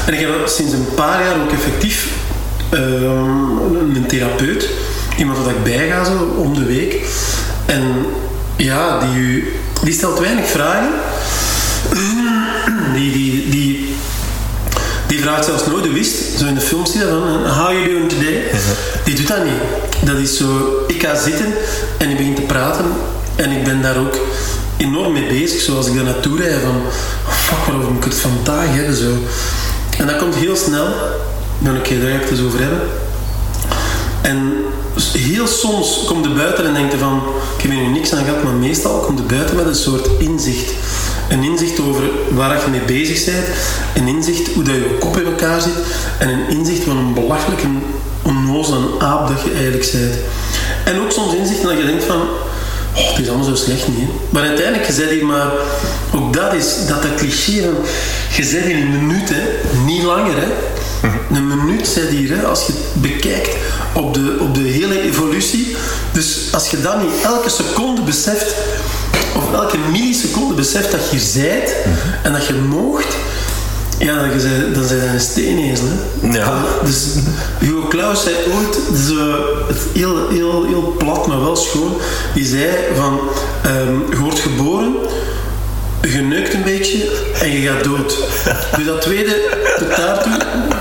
En ik heb sinds een paar jaar ook effectief uh, een therapeut iemand dat ik bijga zo om de week. En ja, die, die stelt weinig vragen. Die, die, die, die vraagt zelfs nooit de wist. Zo in de film zie je van, how are you doing today? Die doet dat niet. Dat is zo, ik ga zitten en ik begin te praten. En ik ben daar ook enorm mee bezig. Zoals ik daar naartoe rijd van, oh fuck, waarover moet ik het vandaag hebben? Zo. En dat komt heel snel. Dan oké, daar ga ik het eens over hebben. En heel soms komt de buiten en denkt van, ik heb hier nu niks aan gehad, maar meestal komt de buiten met een soort inzicht. Een inzicht over waar je mee bezig bent, een inzicht hoe dat je kop in elkaar zit en een inzicht van een belachelijke, onnozele aap dat je eigenlijk bent. En ook soms inzichten dat je denkt van, oh, het is allemaal zo slecht niet. Maar uiteindelijk, je hier maar, ook dat is dat, dat cliché van, je zegt in een minuut, niet langer. Hè? Een minuut zit hier, hè, als je het bekijkt op de, op de hele evolutie. Dus als je dan niet elke seconde beseft, of elke milliseconde beseft dat je hier en dat je moogt, ja, dan, je, dan zijn een steenezel.
Ja.
Dus Hugo Claus zei ooit, zo, het heel, heel, heel plat, maar wel schoon, die zei van, um, je wordt geboren je neukt een beetje en je gaat dood. Dus dat tweede, tot daartoe,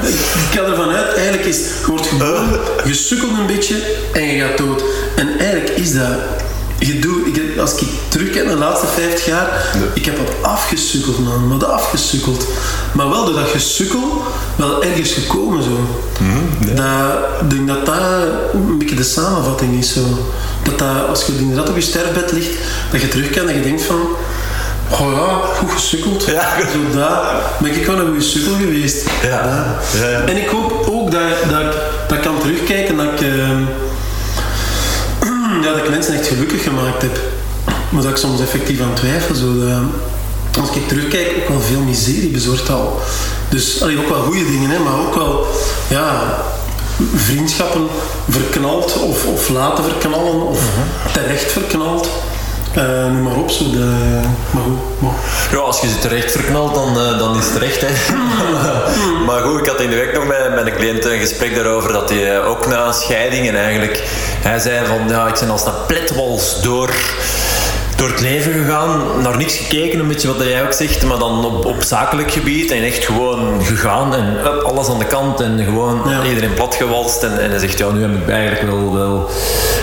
ik ga ervan uit, eigenlijk is, je wordt geboren, je sukkelt een beetje en je gaat dood. En eigenlijk is dat, je doet, ik, als ik terugkijk naar de laatste 50 jaar, ik heb wat afgesukkeld man, wat afgesukkeld. Maar wel door dat gesukkel, wel ergens gekomen zo.
Mhm,
dat, ik denk dat dat een beetje de samenvatting is zo. Dat, dat als je inderdaad op je sterfbed ligt, dat je terugkijkt en je denkt van Oh ja, goed gesukkeld. Ja. Zo daar ben ik wel een goede sukkel geweest.
Ja. Ja, ja.
En ik hoop ook dat, dat, ik, dat ik kan terugkijken dat ik, uh, ja, dat ik mensen echt gelukkig gemaakt heb. Maar dat ik soms effectief aan twijfel. Zo, dat, als ik terugkijk, ook wel veel miserie bezorgd al. Dus allee, ook wel goede dingen, hè, maar ook wel ja, vriendschappen verknald of, of laten verknallen of terecht verknald. Uh, noem maar op, zo de, maar goed. Maar.
Ja, als je ze terecht verknalt, dan, uh, dan is het terecht. Hè. maar goed, ik had in de week nog met, met een cliënt een gesprek daarover dat hij uh, ook na scheidingen eigenlijk, hij zei van ja, ik ben als een pletwals door door het leven gegaan, naar niks gekeken, een beetje wat jij ook zegt, maar dan op, op zakelijk gebied en echt gewoon gegaan en up, alles aan de kant en gewoon
Ja.
iedereen platgewalst en, en hij zegt ja, nu heb ik eigenlijk wel, wel,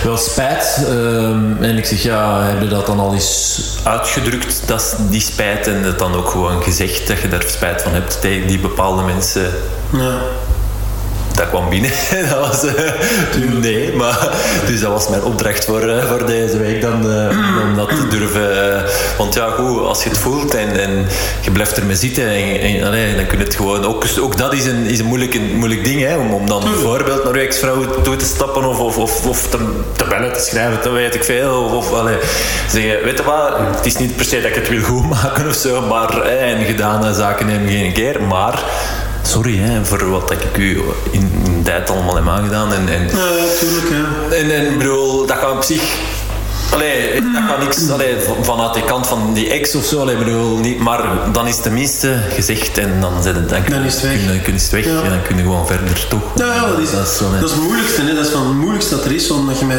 wel spijt Ehm, en ik zeg ja, heb je dat dan al eens uitgedrukt, dat, die spijt en het dan ook gewoon gezegd dat je daar spijt van hebt tegen die bepaalde mensen
Ja.
Dat kwam binnen. dat was, eh, nee, maar dus dat was mijn opdracht voor, eh, voor deze week dan, eh, om dat te durven. want ja, goed, als je het voelt en, en je blijft ermee zitten, en, en, allee, dan kun je het gewoon. Ook, ook dat is een, is een moeilijk, een moeilijk ding, hè, om, om dan bijvoorbeeld naar je ex-vrouw toe te stappen of, of, of, of te, te bellen, te schrijven, dat weet ik veel. Of, of allee, zeggen, weet je wat, het is niet per se dat ik het wil goed maken of zo, maar eh, en gedane zaken nemen geen keer, maar sorry hè, voor wat ik u in, in de tijd allemaal heb aangedaan. En, en,
Ja, ja, tuurlijk, ja.
en, bedoel, dat gaat op zich... Allee, dat gaat niks allee, van- vanuit de kant van die ex of zo. Allee, bedoel, niet, maar dan is het tenminste gezegd en dan, zit het, dan, kun-
Dan is het weg.
kun- het weg
Ja.
en dan kun je gewoon verder toch.
Ja, ja, dat is,
dat is zo, hè.
dat is het moeilijkste. Hè? Dat is van het moeilijkste dat er is. Omdat je met,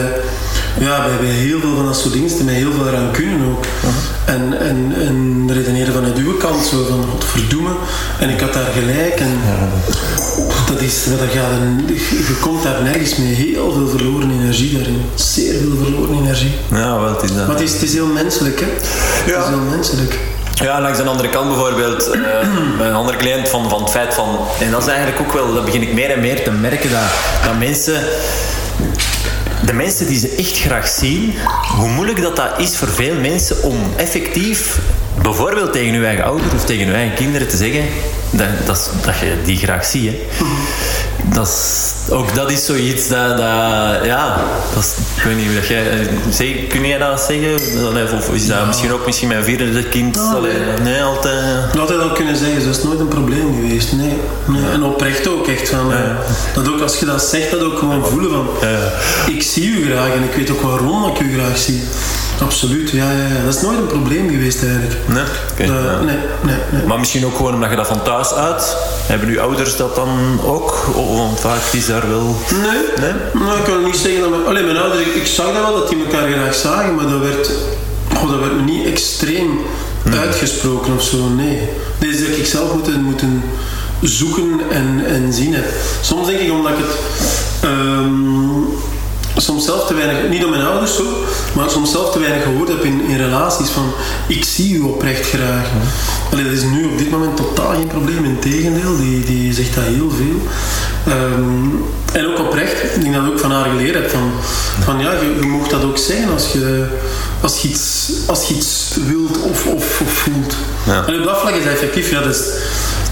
ja, bij, bij heel veel van dat soort dingen met heel veel rancune ook. En, en, en redeneren vanuit uw kant zo van, godverdomme. En ik had daar gelijk. En dat is, dat gaat een, je komt daar nergens mee. Heel veel verloren energie daarin. Zeer veel verloren energie.
Ja, wel, het is dat.
Maar het is, het is heel menselijk, hè. Het
Ja.
is heel menselijk.
Ja, langs de andere kant bijvoorbeeld, eh, bij een andere cliënt van, van het feit van, en dat is eigenlijk ook wel, dat begin ik meer en meer te merken, dat, dat mensen de mensen die ze echt graag zien, hoe moeilijk dat, dat is voor veel mensen om effectief, bijvoorbeeld tegen uw eigen ouder of tegen uw eigen kinderen te zeggen dat, dat, dat je die graag ziet. Hè. Dat is, ook dat is zoiets dat, dat ja, dat is, ik weet niet, dat jij, eh, zeg, kun jij dat zeggen? Allee, Of is dat misschien ook misschien mijn vierde kind? Allee,
nee.
altijd.
Ik had al kunnen zeggen, dat is nooit een probleem geweest. Nee. nee. En oprecht ook echt van. eh, Dat ook als je dat zegt, dat ook gewoon voelen van. Ik zie u graag en ik weet ook waarom ik u graag zie. Absoluut, ja, ja. Dat is nooit een probleem geweest eigenlijk.
Nee? Ja.
nee, nee, nee.
Maar misschien ook gewoon omdat je dat van thuis uit. Hebben uw ouders dat dan ook? Oh, Want vaak is daar wel.
Nee,
Nee?
Nou, ik kan niet zeggen dat mijn, alleen mijn ouders, ik, ik zag dat wel dat die elkaar graag zagen, maar dat werd, oh, dat werd me niet extreem uitgesproken of zo. Nee. Deze heb ik zelf moeten, moeten zoeken en, en zien. Soms denk ik omdat ik het. ehm, soms zelf te weinig, niet om mijn ouders zo, maar soms zelf te weinig gehoord heb in, in relaties van ik zie u oprecht graag. Allee, dat is nu op dit moment totaal geen probleem, integendeel, die, die zegt dat heel veel. Ehm, en ook oprecht, ik denk dat ik ook van haar geleerd heb, van, van ja, je, je mag dat ook zeggen als je, als je, iets, als je iets wilt of, of, of voelt.
Ja.
En op dat vlak is dat effectief, ja, dat is,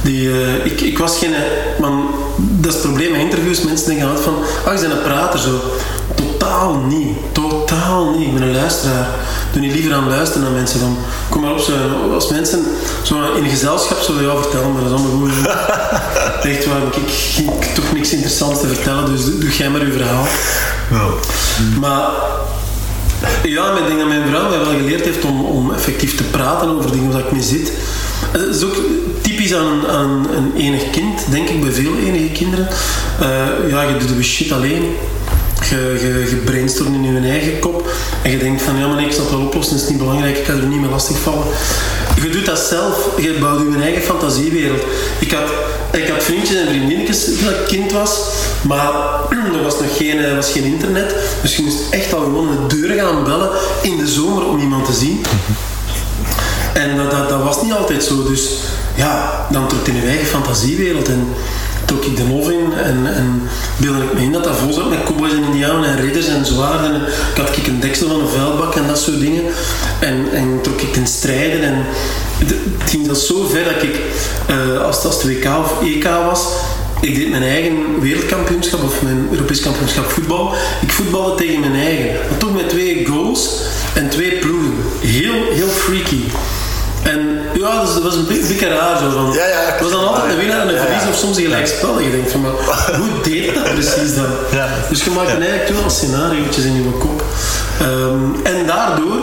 die, eh, ik, ik was geen, man, dat is het probleem met interviews, mensen denken altijd van, ah, je bent een prater zo. Totaal niet, totaal niet. Ik ben een luisteraar. Doe niet liever aan luisteren naar mensen van, kom maar op, zo, als mensen zo in een gezelschap zullen jou vertellen, maar dat is allemaal goed. Echt waar, ik, ik, toch niks interessants te vertellen, dus doe, doe jij maar uw verhaal. Maar ja, ik denk dat mijn vrouw mij wel geleerd heeft om, om effectief te praten over dingen waar ik mee zit. En Dat is ook typisch aan, aan een enig kind, denk ik, bij veel enige kinderen. Eh, ja, je doet de shit alleen. Je, je, je brainstormt in je eigen kop en je denkt van ja, maar ik zal het wel oplossen, het is niet belangrijk, ik ga er niet mee lastigvallen. Je doet dat zelf, je bouwt je eigen fantasiewereld. Ik had, ik had vriendjes en vriendinnetjes toen ik kind was, maar er was nog geen, er was geen internet, dus je moest echt al gewoon de deur gaan bellen in de zomer om iemand te zien. En dat, dat, dat was niet altijd zo. Dus ja, dan trok in je eigen fantasiewereld. En trok ik de hof in en, en beelde ik me in dat dat vol zat met cowboys en indianen en ridders en zwaarden. En ik had ik een deksel van een vuilbak en dat soort dingen. En, en trok ik ten strijden. En het, ging zo ver dat ik, als, het- als het WK of EK was, ik deed mijn eigen wereldkampioenschap of mijn Europees kampioenschap voetbal. Ik voetbalde tegen mijn eigen. Maar toch met twee goals en twee ploegen. Heel, heel freaky. En ja, dus dat was een beetje, raar zo van.
Ja, ja,
Het was dan altijd een winnaar en een
Ja, ja.
verlies of soms een gelijkspel. En je denkt van, maar hoe deed dat precies dan?
Ja.
Dus je maakt eigenlijk toen al scenario's in je kop. Ehm, en daardoor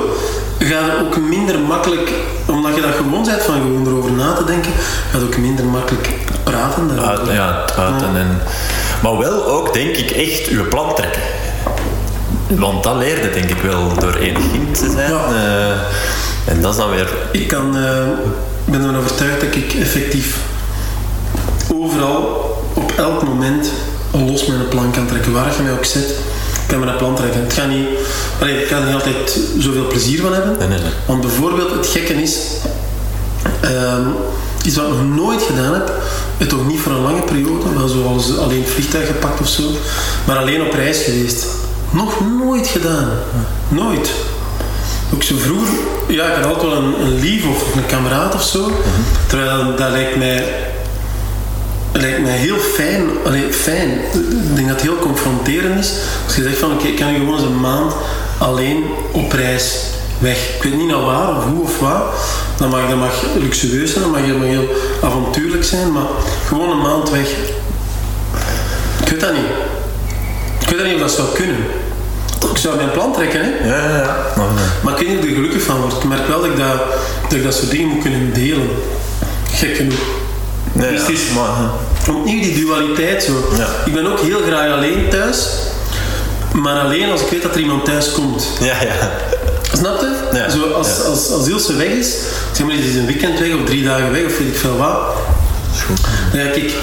gaat het ook minder makkelijk, omdat je dat gewoon bent van gewoon erover na te denken, gaat het ook minder makkelijk praten daarover.
Ja, het uiten. En, maar wel ook, denk ik, echt uw plan trekken. Want dat leerde denk ik wel door enig kind te zijn.
Ja.
Eh, en dat is dan weer...
Ik kan, eh, ben ervan overtuigd dat ik effectief overal, op elk moment, los mijn plan kan trekken. Waar je mij ook zet, kan mijn plan trekken. Het gaat niet, allee, ik kan er niet altijd zoveel plezier van hebben.
Nee, nee, nee.
Want bijvoorbeeld, het gekke is, ehm, iets wat ik nog nooit gedaan heb, het ook niet voor een lange periode, wel zoals alleen vliegtuig gepakt of zo, maar alleen op reis geweest. Nog nooit gedaan. Nooit. Ook zo vroeger, ja, ik had altijd wel een, lief of een kameraad of zo. Terwijl dat, lijkt mij, lijkt mij heel fijn. Allee, fijn. Ik denk dat het heel confronterend is. Als je zegt van oké, ik kan gewoon eens een maand alleen op reis weg. Ik weet niet naar waar of hoe of waar. Dat mag, dat mag luxueus zijn, dat mag, dat mag heel avontuurlijk zijn, maar gewoon een maand weg. Ik weet dat niet. Ik weet dat niet of dat zou kunnen. Ik zou mijn plan trekken, hè.
Ja, ja, ja. Maar, eh,
Maar ik weet niet of ik er gelukkig van word. Ik merk wel dat ik dat, dat, ik dat soort dingen moet kunnen delen. Gek genoeg.
nee,
Dus
ja,
is-
maar, eh,
Opnieuw die dualiteit zo.
Ja.
Ik ben ook heel graag alleen thuis. Maar alleen als ik weet dat er iemand thuis komt.
ja, ja.
Snap je?
Ja,
Zo als,
ja.
als, als Ilse weg is, zeg maar, die is een weekend weg of drie dagen weg of weet ik veel wat. Dan ga ik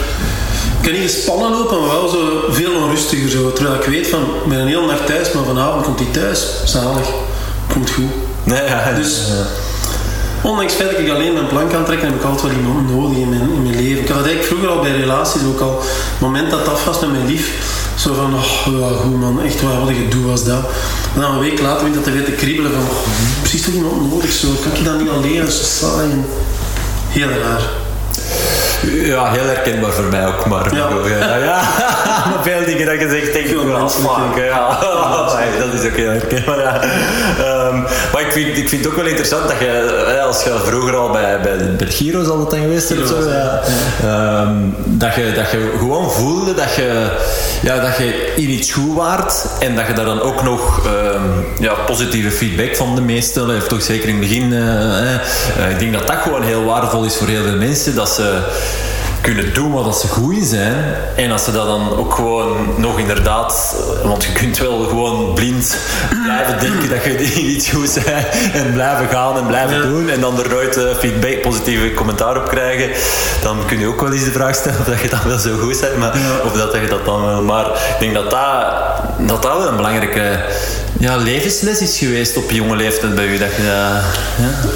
kan niet gespannen lopen, maar wel zo veel onrustiger. Zo. Terwijl ik weet van, ik ben een hele nacht thuis, maar vanavond komt hij thuis. Zalig. Komt goed.
Nee, ja,
Dus ondanks het feit dat ik alleen mijn plan kan trekken, heb ik altijd wel iemand nodig in mijn, in mijn leven. Ik had dat eigenlijk vroeger al bij relaties ook al. Het moment dat af was met mijn lief, zo van, oh, ja, goed man, echt waar, wat een gedoe was dat. En dan een week later begint dat weer te kriebelen van, oh, precies toch iemand nodig zo, kan ik dat niet alleen, dat is saai. Heel raar.
Ja, heel herkenbaar voor mij ook, maar
Ja.
ja, veel dingen dat je zegt, denk ik wel, ja. Dat is ook heel herkenbaar, ja. Ehm, maar ik vind, ik vind het ook wel interessant dat je, als je vroeger al bij, bij, bij Giro zal het dan geweest zijn, of zo,
Giro's,
ja. Ehm, dat, je, dat je gewoon voelde dat je, ja, dat je in iets goed waard en dat je daar dan ook nog ehm, ja, positieve feedback van de meesten, heeft toch zeker in het begin, eh. Eh, ik denk dat dat gewoon heel waardevol is voor heel veel mensen, dat ze kunnen doen wat dat ze goed in zijn. En als ze dat dan ook gewoon nog inderdaad... Want je kunt wel gewoon blind blijven denken dat je in iets goed bent. En blijven gaan en blijven
Ja.
doen. En dan er nooit eh, feedback, positieve commentaar op krijgen. Dan kun je ook wel eens de vraag stellen of dat je dan wel zo goed bent. Maar, Of dat je dat dan wel... Maar ik denk dat dat, dat, dat wel een belangrijke ja, levensles is geweest op jonge leeftijd bij u. Dat je ja.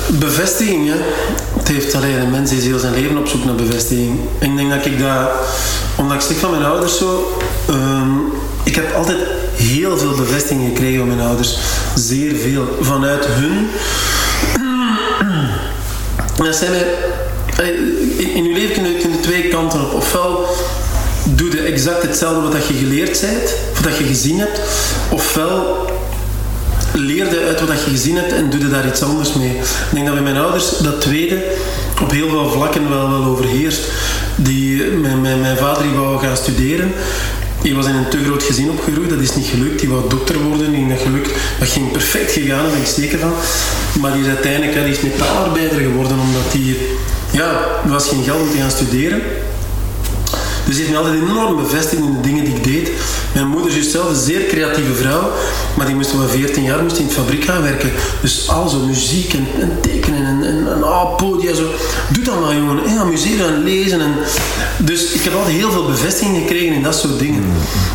Bevestiging, hè. Het heeft alleen een mens is heel zijn leven op zoek naar bevestiging. Ik denk dat ik dat, omdat ik zeg van mijn ouders zo, ehm, ik heb altijd heel veel bevestiging gekregen van mijn ouders. Zeer veel. Vanuit hun. Dat zijn in, je leven kun je, kun je twee kanten op. Ofwel doe je exact hetzelfde wat je geleerd bent, of dat je gezien hebt, ofwel leerde uit wat je gezien hebt en doe daar iets anders mee. Ik denk dat bij mijn ouders dat tweede op heel veel vlakken wel, wel overheerst. Die, mijn, mijn, vader die wou gaan studeren. Die was in een te groot gezin opgegroeid, dat is niet gelukt. Die wou dokter worden, die dat gelukt. Dat ging perfect gegaan, daar ben ik zeker van. Maar die is uiteindelijk die is metaalarbeider geworden, omdat die... Ja, er was geen geld om te gaan studeren. Dus me altijd enorm bevestigd in de dingen die ik deed. Mijn moeder is zelf een zeer creatieve vrouw, maar die moest wel 14 jaar moest in de fabriek gaan werken. Dus al zo muziek en, en tekenen en, en, en ah, podia, zo. Doe dat maar jongen, en amuseren en lezen. En... Dus ik heb altijd heel veel bevestiging gekregen in dat soort dingen.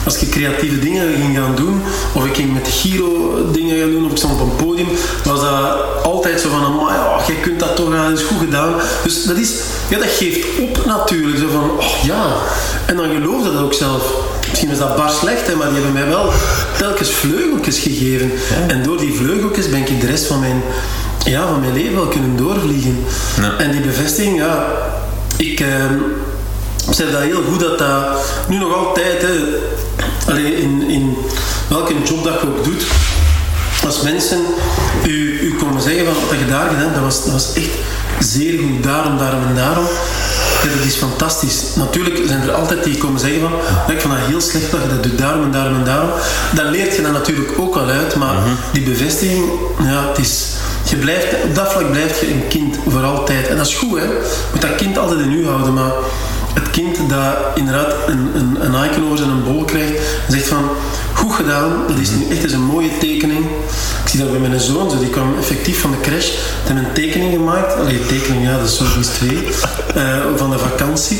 Als ik creatieve dingen ging gaan doen, of ik ging met Giro dingen gaan doen, of ik stond op een podium, was dat altijd zo van, amai, oh, jij kunt dat toch, dat is goed gedaan. Dus dat is, ja, dat geeft op natuurlijk. Zo van, oh ja. En dan geloofde dat ook zelf. Misschien is dat bar slecht, hè, maar die hebben mij wel telkens vleugeltjes gegeven. En door die vleugeltjes ben ik de rest van mijn, ja, van mijn leven wel kunnen doorvliegen.
Ja.
En die bevestiging, ja, ik eh, besef dat heel goed dat dat nu nog altijd, hè, in, in welke job dat je ook doet, als mensen u, u komen zeggen van wat je daar gedaan hebt, dat was, dat was echt zeer goed, daarom, daarom en daarom. Ja, dat is fantastisch. Natuurlijk zijn er altijd die komen zeggen van, "Ja, ik vond dat heel slecht dat je dat doet, daarom en daarom en daarom. Dan leert je dat natuurlijk ook al uit, maar die bevestiging, ja, het is... Je blijft, op dat vlak blijf je een kind voor altijd. En dat is goed, hè. Je moet dat kind altijd in u houden, maar het kind dat inderdaad een, een, een icon over zijn bol krijgt en zegt van goed gedaan, dat is nu echt eens een mooie tekening. Ik zie dat bij mijn zoon, zo, die kwam effectief van de crash, die hebben een tekening gemaakt. Allee, een tekening, ja, dat is zo iets twee, eh, van de vakantie.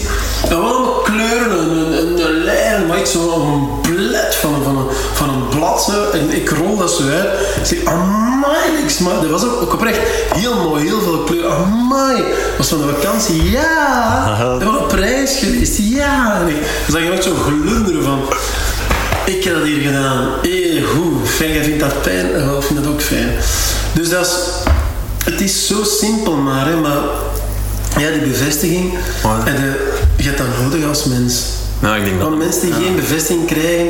En wel allemaal kleuren, een, een, een lijn, maar iets zo een blad van, van, een, van een blad. Zo. En ik rol dat zo uit. Ik zeg, amai, niks, maar dat was ook, ook oprecht heel mooi, heel veel kleur. Amai, was van de vakantie, ja. Dat was op reis geweest, ja. En ik zag je ook zo glunderen van... Ik heb dat hier gedaan. Heel goed. Fijn, jij vindt dat fijn. En wel, ik vind dat ook fijn. Dus dat is... Het is zo simpel maar, hè, maar... Ja, die bevestiging. En de, je hebt dat nodig als mens.
Nou, ik denk dat...
Want mensen die geen bevestiging krijgen,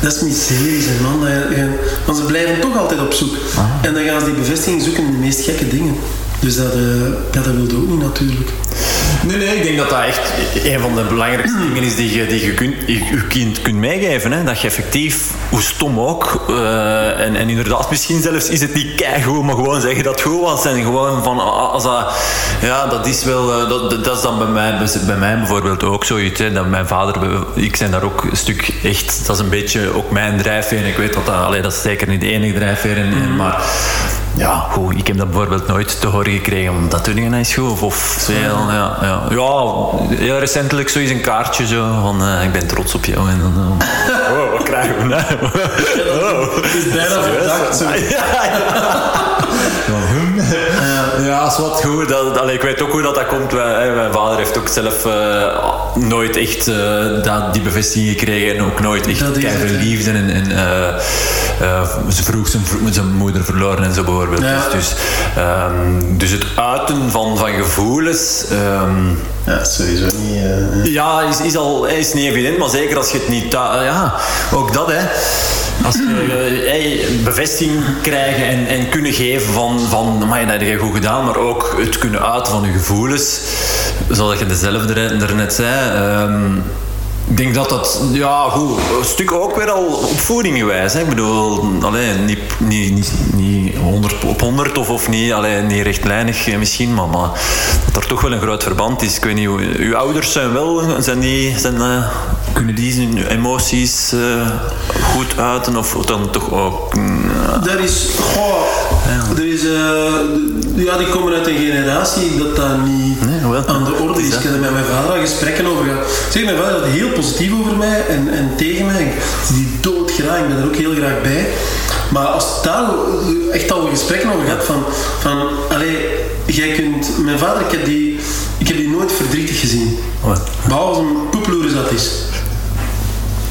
dat is miserie, man. Dat je- Want ze blijven toch altijd op zoek. En dan gaan ze die bevestiging zoeken in de meest gekke dingen. Dus dat, ja, dat wil je ook niet natuurlijk.
Nee, nee, ik denk dat dat echt een van de belangrijkste dingen is die je, die je, kunt, je, kind kunt meegeven. Hè? Dat je effectief, hoe stom ook, eh, en, en inderdaad, misschien zelfs is het niet keigoed, maar gewoon zeggen dat het goed was. En gewoon van, als dat, ja, dat is wel, eh, dat, dat- is dan bij mij, bij mij bijvoorbeeld ook zoiets. Hè? Dat mijn vader, ik zijn daar ook een stuk echt, dat is een beetje ook mijn drijfveer. Ik weet dat dat, allee, dat is zeker niet de enige drijfveer, en, en- maar ja, goed, ik heb dat bijvoorbeeld nooit te horen gekregen. want Dat doe je nou eens goed. Of, of veel, ja, ja. ja, heel recentelijk zo eens een kaartje zo van eh, ik ben trots op jou. En dan, oh, wat krijgen we nou? Oh.
Het is bijna verdacht. Zo.
Ja, ja.
Ja.
Ja, is wat goed. Dat, allee, ik weet ook hoe dat, dat komt. Hè, mijn vader heeft ook zelf uh, nooit echt uh, dat, die bevestiging gekregen en ook nooit echt keihard liefde. En, en uh, ze vroeg zijn, zijn, moeder verloren en zo bijvoorbeeld. Ja. Dus, dus, um, dus, het uiten van, van gevoelens. Um,
ja, sowieso niet.
ja, is, is, al, is niet evident, maar zeker als je het niet. ja, ook dat hè. Als je hey, bevestiging krijgen en, en kunnen geven van, van maar dat je goed gedaan, maar ook het kunnen uiten van je gevoelens. Zoals je dezelfde net zei. Um, ik denk dat dat, ja, goed, een stuk ook weer al opvoeding gewijs. Hè. Ik bedoel, alleen, niet, niet, niet, niet 100 op 100 of, of niet, alleen, niet rechtlijnig eh, misschien, maar, maar dat er toch wel een groot verband is. Ik weet niet, uw ouders zijn wel, zijn die, zijn, uh, kunnen die zijn emoties uh, goed uiten of dan toch ook?
Uh, dat is, goh, ja. er is, ja, die komen uit een generatie dat dat niet nee, aan de orde is. Ik heb er met mijn vader gesprekken over gehad. Zeg, mijn vader had heel positief over mij en, en tegen mij. Ik zie die doodgraag, ik ben er ook heel graag bij. Maar als het daar echt al gesprekken over gaat van, van allee, jij kunt, mijn vader, ik heb die, ik heb die nooit verdrietig gezien. Wat? Behalve als een poeploer dat is.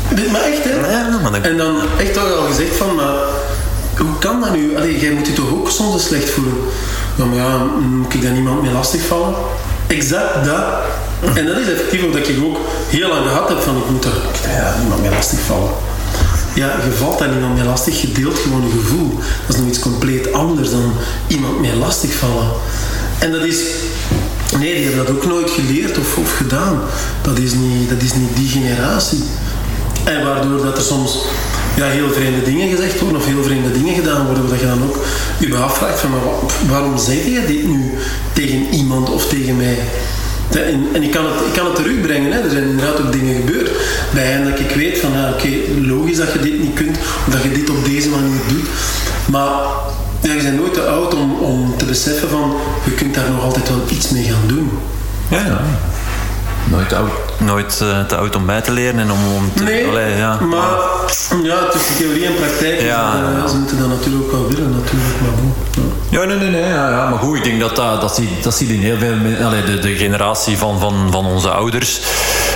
Dit maar echt, hè? Ja, en dan echt toch al gezegd van, maar hoe kan dat nu? Allee, jij moet je toch ook soms slecht voelen? Ja, maar ja, moet ik daar niemand mee lastigvallen? Exact dat. En dat is effectief omdat ik ook heel lang gehad heb van ik moet er ja, niemand meer lastig vallen. Ja, je valt daar niemand meer lastig, je deelt gewoon een gevoel. Dat is nog iets compleet anders dan iemand meer lastig vallen. En dat is, nee, die hebben dat ook nooit geleerd of, of gedaan. Dat is, niet, dat is niet die generatie. En waardoor dat er soms ja, heel vreemde dingen gezegd worden of heel vreemde dingen gedaan worden, dat je dan ook je afvraagt van maar waarom zeg je dit nu tegen iemand of tegen mij? En, en, ik, kan het, ik kan het terugbrengen. Hè. Er zijn inderdaad ook dingen gebeurd bij hen dat ik weet van, ah, oké, logisch dat je dit niet kunt, of dat je dit op deze manier doet. Maar ja, je bent nooit te oud om, om te beseffen van, je kunt daar nog altijd wel iets mee gaan doen.
Ja, ja. Nooit, oud, nooit uh, te oud om bij te leren en om, om te...
Nee,
allee,
ja. maar ja, tussen theorie en praktijk ja, is, uh, ze moeten dat natuurlijk ook wel willen, natuurlijk, maar bon.
Ja. nee, nee, nee, ja, maar goed, ik denk dat dat, dat, zie, dat in heel veel... De, de generatie van, van, van onze ouders,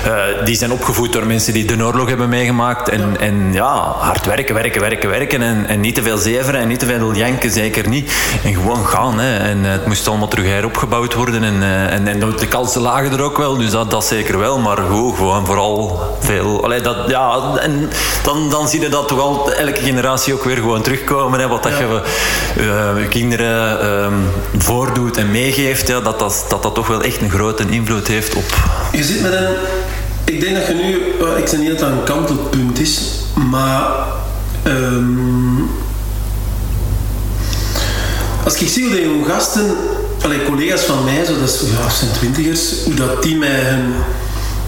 uh, die zijn opgevoed door mensen die de oorlog hebben meegemaakt en ja, en, ja hard werken, werken, werken, werken en, en niet te veel zeveren en niet te veel janken, zeker niet. En gewoon gaan, hè. En het moest allemaal terug heropgebouwd worden en, en, en de kansen lagen er ook wel, dus dat dat zeker wel, maar goed, gewoon vooral veel. Allee, dat, ja, en dan, dan zie je dat toch al elke generatie ook weer gewoon terugkomen. Hè, wat dat je uh, kinderen uh, voordoet en meegeeft, ja, dat, dat, dat dat toch wel echt een grote invloed heeft op.
Je zit met een. Ik denk dat je nu. Ik zeg niet dat dat een kantelpunt is, maar. Um, als ik zie hoe de jonge gasten allee, collega's van mij, zo, dat ja, zijn twintigers, hoe dat die mij hun,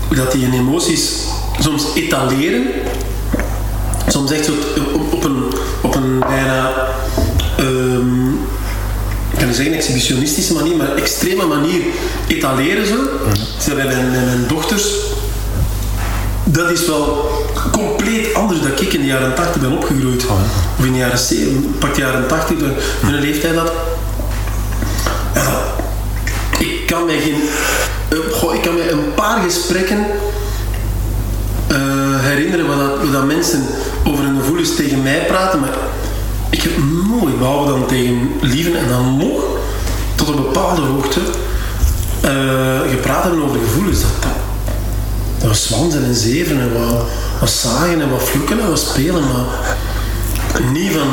hoe dat die hun emoties soms etaleren. Soms echt zo op, op een, op een bijna, um, kan je zeggen, exhibitionistische manier, maar extreme manier etaleren zo. Mm. bij mijn, mijn dochters, dat is wel compleet anders dan ik in de jaren 80 ben opgegroeid. Oh, of in de jaren 70, pak de jaren 80, mijn leeftijd dat ik kan mij geen... Goh, ik kan mij een paar gesprekken uh, herinneren waar dat, dat, mensen over hun gevoelens tegen mij praten, maar ik heb nooit, behalve dan tegen lieven en dan nog, tot een bepaalde hoogte, uh, gepraat hebben over gevoelens. Dat, dat, was zwansen en zeven en wat, wat zagen en wat vloeken en wat spelen, maar niet van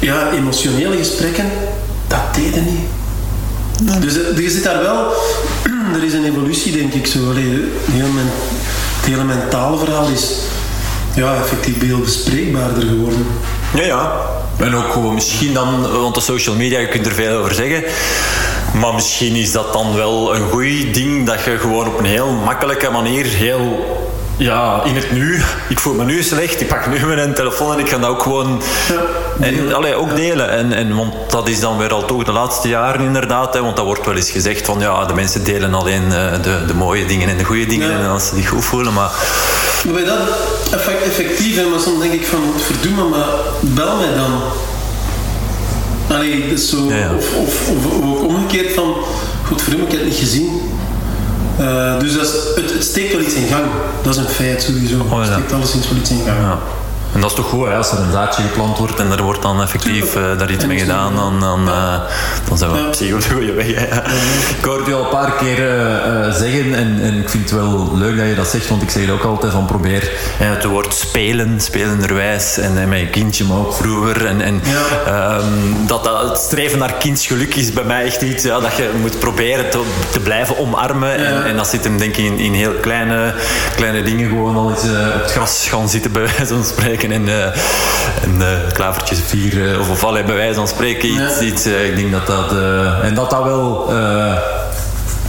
ja, emotionele gesprekken, dat deden niet. Dus eh, je zit daar wel, er is een evolutie denk ik zo. Allee, heel het hele mentale verhaal is ja, effectief heel bespreekbaarder geworden.
Ja, ja. En ook gewoon misschien dan, want de social media, je kunt er veel over zeggen. Maar misschien is dat dan wel een goed ding dat je gewoon op een heel makkelijke manier heel ja, in het nu. Ik voel me nu slecht. Ik pak nu mijn telefoon en ik ga dat ook gewoon ja, en, allee, ook delen. En, en, want dat is dan weer al toch de laatste jaren inderdaad. Hè, want dat wordt wel eens gezegd van ja, de mensen delen alleen uh, de, de mooie dingen en de goede dingen. En als ze zich goed voelen. Maar...
Maar dat effectief, hè, maar soms denk ik van verdoe me, maar bel mij dan. Allee, zo,
Ja, ja.
Of, of, of ook omgekeerd van, godverdomme, ik heb het niet gezien. Eh, dus dat is, het, het steekt wel iets in gang. Dat is een feit sowieso.
Oh, ja.
Het steekt alleszins wel iets in gang.
En dat is toch goed, hè? als er een zaadje geplant wordt en er wordt dan effectief eh, daar iets mee gedaan, dan, dan, eh, dan zijn we op zich op de goede weg. hè. Ik hoorde je al een paar keer eh, zeggen, en, en ik vind het wel leuk dat je dat zegt, want ik zeg het ook altijd van probeer het woord spelen, spelenderwijs, en met je kindje, maar ook vroeger. En, en
Ja.
ehm, dat, dat het streven naar kindsgeluk is bij mij echt iets ja, dat je moet proberen te, te blijven omarmen. En,
Ja.
en dat zit hem denk ik in, in heel kleine, kleine dingen, gewoon al eens op het gras gaan zitten bij wijze van spreken en, eh eh, klavertjes vieren of, of allee, bij wijze van spreken iets.
Ja.
iets eh, ik denk dat dat... eh, en dat dat wel... eh,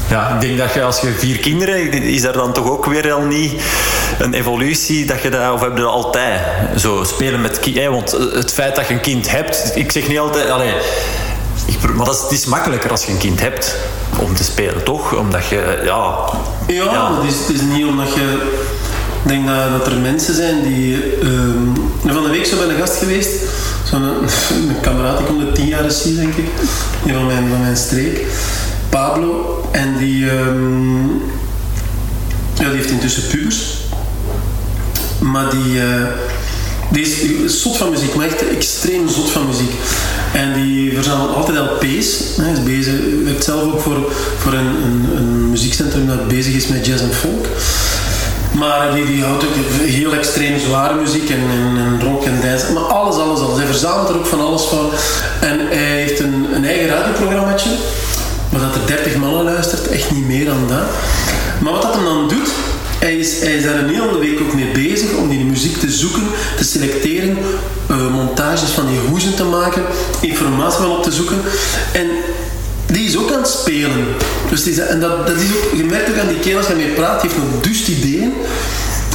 ja, ik denk dat je als je vier kinderen, is er dan toch ook weer al niet een evolutie dat je dat, of heb je dat altijd zo spelen met kinderen? Want het feit dat je een kind hebt, ik zeg niet altijd, allee, ik, maar dat is, het is makkelijker als je een kind hebt om te spelen, toch? Omdat je, ja,
Ja,
Ja.
het is, het is niet omdat je... Ik denk dat, dat er mensen zijn die... van de week zo bij een gast geweest. Zo'n een kameraad, die komt uit tien jaar hier, denk ik. Die van mijn, van mijn streek. Pablo. En die... ehm, ja, die heeft intussen pubers. Maar die... eh, die is zot van muziek, maar echt extreem zot van muziek. En die verzamelt altijd LP's. Hij is bezig, werkt zelf ook voor, voor een, een, een muziekcentrum dat bezig is met jazz en folk. Maar die, die houdt ook heel extreem zware muziek en, en, en rock en dance. Maar alles, alles, alles. Hij verzamelt er ook van alles van. En hij heeft een, een eigen radioprogrammaatje. Maar dat er 30 mannen luistert, echt niet meer dan dat. Maar wat dat hem dan doet, hij is, hij daar een hele week ook mee bezig om die muziek te zoeken, te selecteren, eh, montages van die hoezen te maken, informatie van op te zoeken. En die is ook aan het spelen. Dus die en dat, dat is ook, je merkt ook aan die kerel als hij mee praat, die heeft nog dust ideeën.